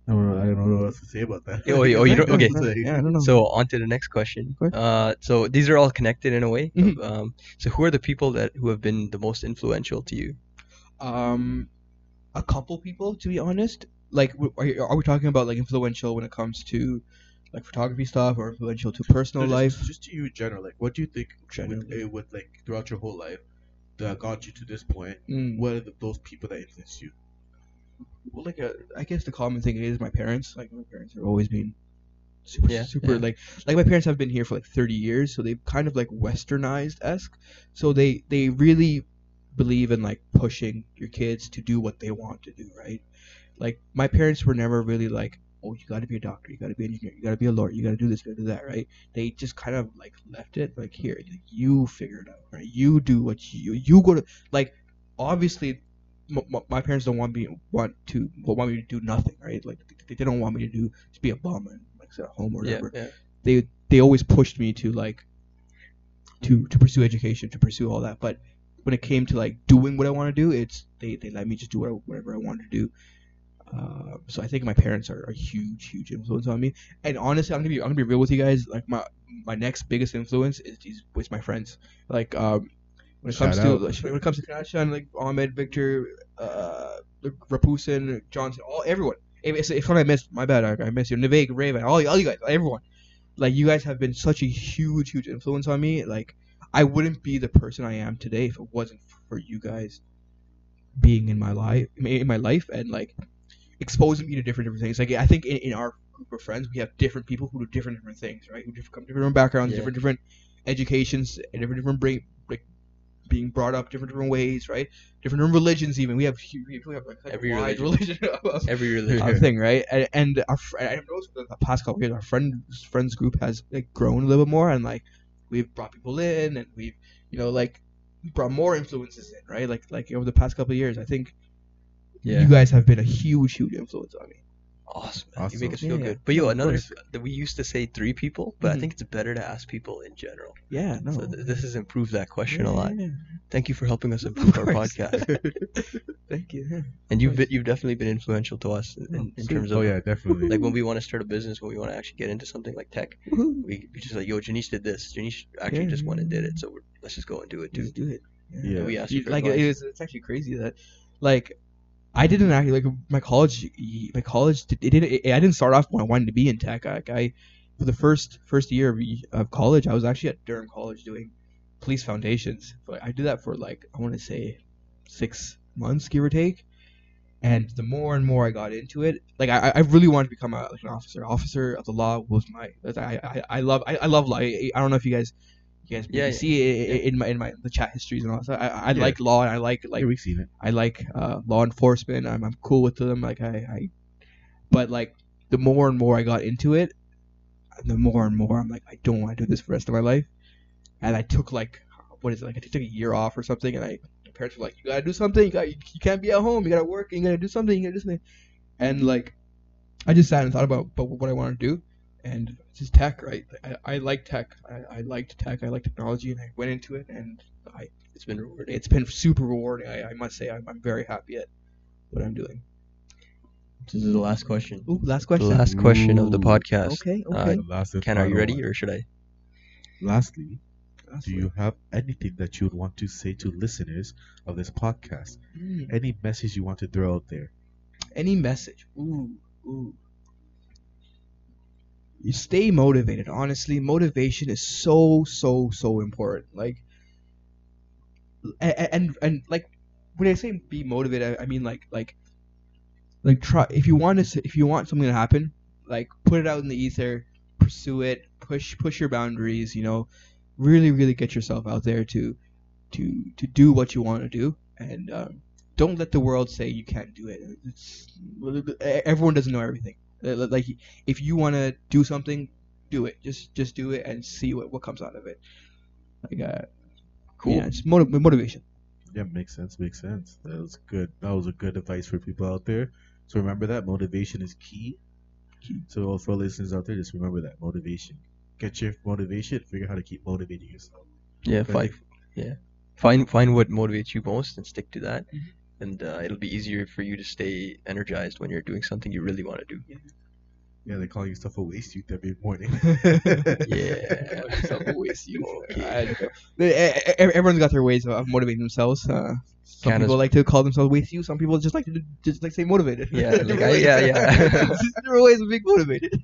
Speaker 1: I don't know. I don't know what else to say about that.
Speaker 3: Oh, you- oh, you don't- okay.
Speaker 2: yeah i don't know
Speaker 3: So on to the next question. Uh, so these are all connected in a way.
Speaker 2: Mhm.
Speaker 3: Um, so who are the people that who have been the most influential to you?
Speaker 2: um a couple people to be honest like are, you- are we talking about like influential when it comes to like photography stuff or influential to personal
Speaker 1: No,
Speaker 2: life
Speaker 1: just, just to you in general, like, what do you think with,
Speaker 2: Generally.
Speaker 1: uh, with like throughout your whole life that got you to this point?
Speaker 2: Mm.
Speaker 1: What are the, those people that influenced you?
Speaker 2: Well like uh, i guess the common thing is my parents like my parents have always been super
Speaker 3: Yeah,
Speaker 2: super
Speaker 3: yeah.
Speaker 2: like like my parents have been here for like 30 years so they've kind of like westernized esque so they they really believe in like pushing your kids to do what they want to do right? Like my parents were never really like oh you got to be a doctor you got to be an engineer you got to be a lawyer you got to do this you got to do that right? They just kind of like left it like here like, you figure it out right? You do what you you go to like obviously m- m- my parents don't want me want to want me to do nothing right? Like they, they don't want me to do just be a bum and like sit at home or whatever.
Speaker 3: yeah.
Speaker 2: they they always pushed me to like to to pursue education to pursue all that. But when it came to like doing what i want to do it's they, they let me just do whatever i wanted to do. Uh, so i think my parents are a huge huge influence on me. And honestly i'm gonna be i'm gonna be real with you guys. Like my my next biggest influence is these with my friends. Like um when it comes
Speaker 1: Shout
Speaker 2: to
Speaker 1: out.
Speaker 2: when it comes to Kanashan, like Ahmed, Victor, uh, Rapusin, Johnson, all everyone. If, if, I missed, my bad. I, I missed you. Nivek, Raven, all, all you guys, everyone. Like you guys have been such a huge, huge influence on me. Like I wouldn't be the person I am today if it wasn't for you guys being in my life, in my life, and like exposing me to different different things. Like I think in, in our group of friends, we have different people who do different different things, right? Who come from different backgrounds,
Speaker 3: Yeah.
Speaker 2: different different educations, and different different brain, being brought up different different ways, right? Different religions, even we have we have like
Speaker 3: Every
Speaker 2: wide
Speaker 3: religion.
Speaker 2: religion
Speaker 3: Every religion.
Speaker 2: thing, right? And, and our fr- I noticed the past couple years, our friends friends group has like grown a little bit more, and like we've brought people in, and we've you know like brought more influences in, right? Like like over the past couple of years, I think
Speaker 3: Yeah.
Speaker 2: you guys have been a huge huge influence on me.
Speaker 3: Awesome. man. You make us feel
Speaker 2: Yeah,
Speaker 3: good. But yo, another that we used to say three people, but I
Speaker 2: Mhm.
Speaker 3: think it's better to ask people in general.
Speaker 2: Yeah, no.
Speaker 3: So th- this has improved that question a lot.
Speaker 2: yeah,
Speaker 3: Thank you for helping us improve our podcast.
Speaker 2: Thank you. Yeah.
Speaker 3: And you've been, you've definitely been influential to us in, in
Speaker 2: sweet.
Speaker 3: terms of
Speaker 1: Oh yeah, definitely.
Speaker 3: like when we want to start a business, when we want to actually get into something like tech, we, we just like, yo, Janish did this. Janish actually
Speaker 2: Yeah,
Speaker 3: just went and did it, so we're, let's just go and do it too.
Speaker 2: Just do it.
Speaker 1: Yeah.
Speaker 3: We asked
Speaker 2: You- like
Speaker 3: advice.
Speaker 2: it was, it's actually crazy that like I didn't actually like my college my college it didn't it, I didn't start off when I wanted to be in tech like I for the first first year of, of college, I was actually at Durham College doing police foundations. But I did that for like I want to say six months, give or take. And the more and more I got into it, like I, I really wanted to become a, like an officer. Officer of the law was my. I, I, I love I, I love law. I, I don't know if you guys guys
Speaker 3: Yeah,
Speaker 2: you see it in my in my the chat histories and all. So I, I
Speaker 1: Yeah.
Speaker 2: like law and I like like
Speaker 1: we've seen it.
Speaker 2: I like uh, law enforcement. I'm, I'm cool with them. Like I, I, but like the more and more I got into it, the more and more I'm like I don't want to do this for the rest of my life. And I took like what is it like I took a year off or something, and I my parents were like you gotta do something. You got you, can't be at home. You gotta work. You gotta do something. You gotta do something. And like I just sat and thought about, about what I want to do. And it's just tech, right? I, I like tech. I, I liked tech. I like technology, and I went into it, and I
Speaker 3: It's been rewarding.
Speaker 2: it's been super rewarding. I, I must say, I'm, I'm very happy at what I'm doing.
Speaker 3: This is the last question.
Speaker 2: Ooh, last
Speaker 3: The
Speaker 2: question.
Speaker 3: last question of the
Speaker 1: Ooh.
Speaker 3: podcast.
Speaker 2: Okay,
Speaker 3: Uh,
Speaker 2: okay.
Speaker 1: The last and
Speaker 3: Ken, are you
Speaker 1: final
Speaker 3: ready,
Speaker 1: one.
Speaker 3: or should I?
Speaker 1: Lastly,
Speaker 2: Last
Speaker 1: do you have anything that you would want to say to listeners of this podcast?
Speaker 2: Mm.
Speaker 1: Any message you want to throw out there?
Speaker 2: Any message? Ooh, ooh. You stay motivated. Honestly, motivation is so, so, so important. Like, and and, and like when I say be motivated, I, mean like like like try if you want to if you want something to happen, like put it out in the ether, pursue it, push push your boundaries. You know, really really get yourself out there to to to do what you want to do, and um, don't let the world say you can't do it. It's everyone doesn't know everything. Uh, Like if you want to do something, do it. Just just do it and see what what comes out of it. Like uh,
Speaker 3: Cool.
Speaker 2: yeah, it's motiv- motivation.
Speaker 1: Yeah, makes sense. Makes sense. That was good. That was a good advice for people out there. So remember that motivation is key.
Speaker 2: Key.
Speaker 1: So all for listeners out there, just remember that motivation. Get your motivation. Figure out how to keep motivating yourself.
Speaker 3: Yeah, find yeah, find find what motivates you most and stick to that,
Speaker 2: Mhm.
Speaker 3: And uh, it'll be easier for you to stay energized when you're doing something you really want to do.
Speaker 1: Yeah, they call yourself a waste youth every morning.
Speaker 3: Yeah.
Speaker 2: I- e- e- Everyone's got their ways of motivating themselves. Uh, some
Speaker 3: Candace-
Speaker 2: people like to call themselves waste you. Some people just like to do- just like say motivated.
Speaker 3: Yeah, like,
Speaker 2: Different
Speaker 3: I-
Speaker 2: ways.
Speaker 3: yeah, yeah.
Speaker 2: Just different ways of being motivated.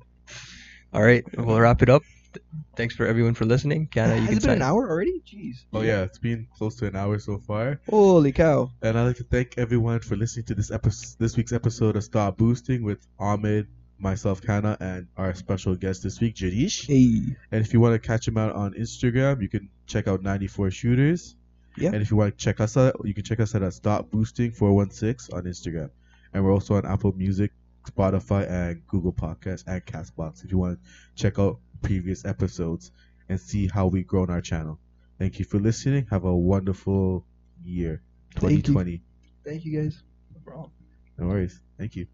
Speaker 3: All right, we'll wrap it up. Th- Thanks for everyone for listening. Kana, you
Speaker 2: Has
Speaker 3: can
Speaker 2: it been
Speaker 3: sign.
Speaker 2: an hour already? Jeez.
Speaker 1: oh yeah, it's been close to an hour so far.
Speaker 2: Holy cow.
Speaker 1: And I'd like to thank everyone for listening to this episode, this week's episode of Stop Boosting with Ahmed, myself, Kana, and our special guest this week, Janish.
Speaker 2: Hey.
Speaker 1: And if you want to catch him out on Instagram, you can check out 94 Shooters.
Speaker 2: Yeah.
Speaker 1: And if you want to check us out, you can check us out at Stop Boosting 416 on Instagram. And we're also on Apple Music, Spotify, and Google Podcasts and Castbox if you want to check out previous episodes and see how we've grown our channel. Thank you for listening. Have a wonderful year, 2020.
Speaker 2: Thank you.
Speaker 1: 2020.
Speaker 2: Thank you guys.
Speaker 1: No, No worries. Thank you.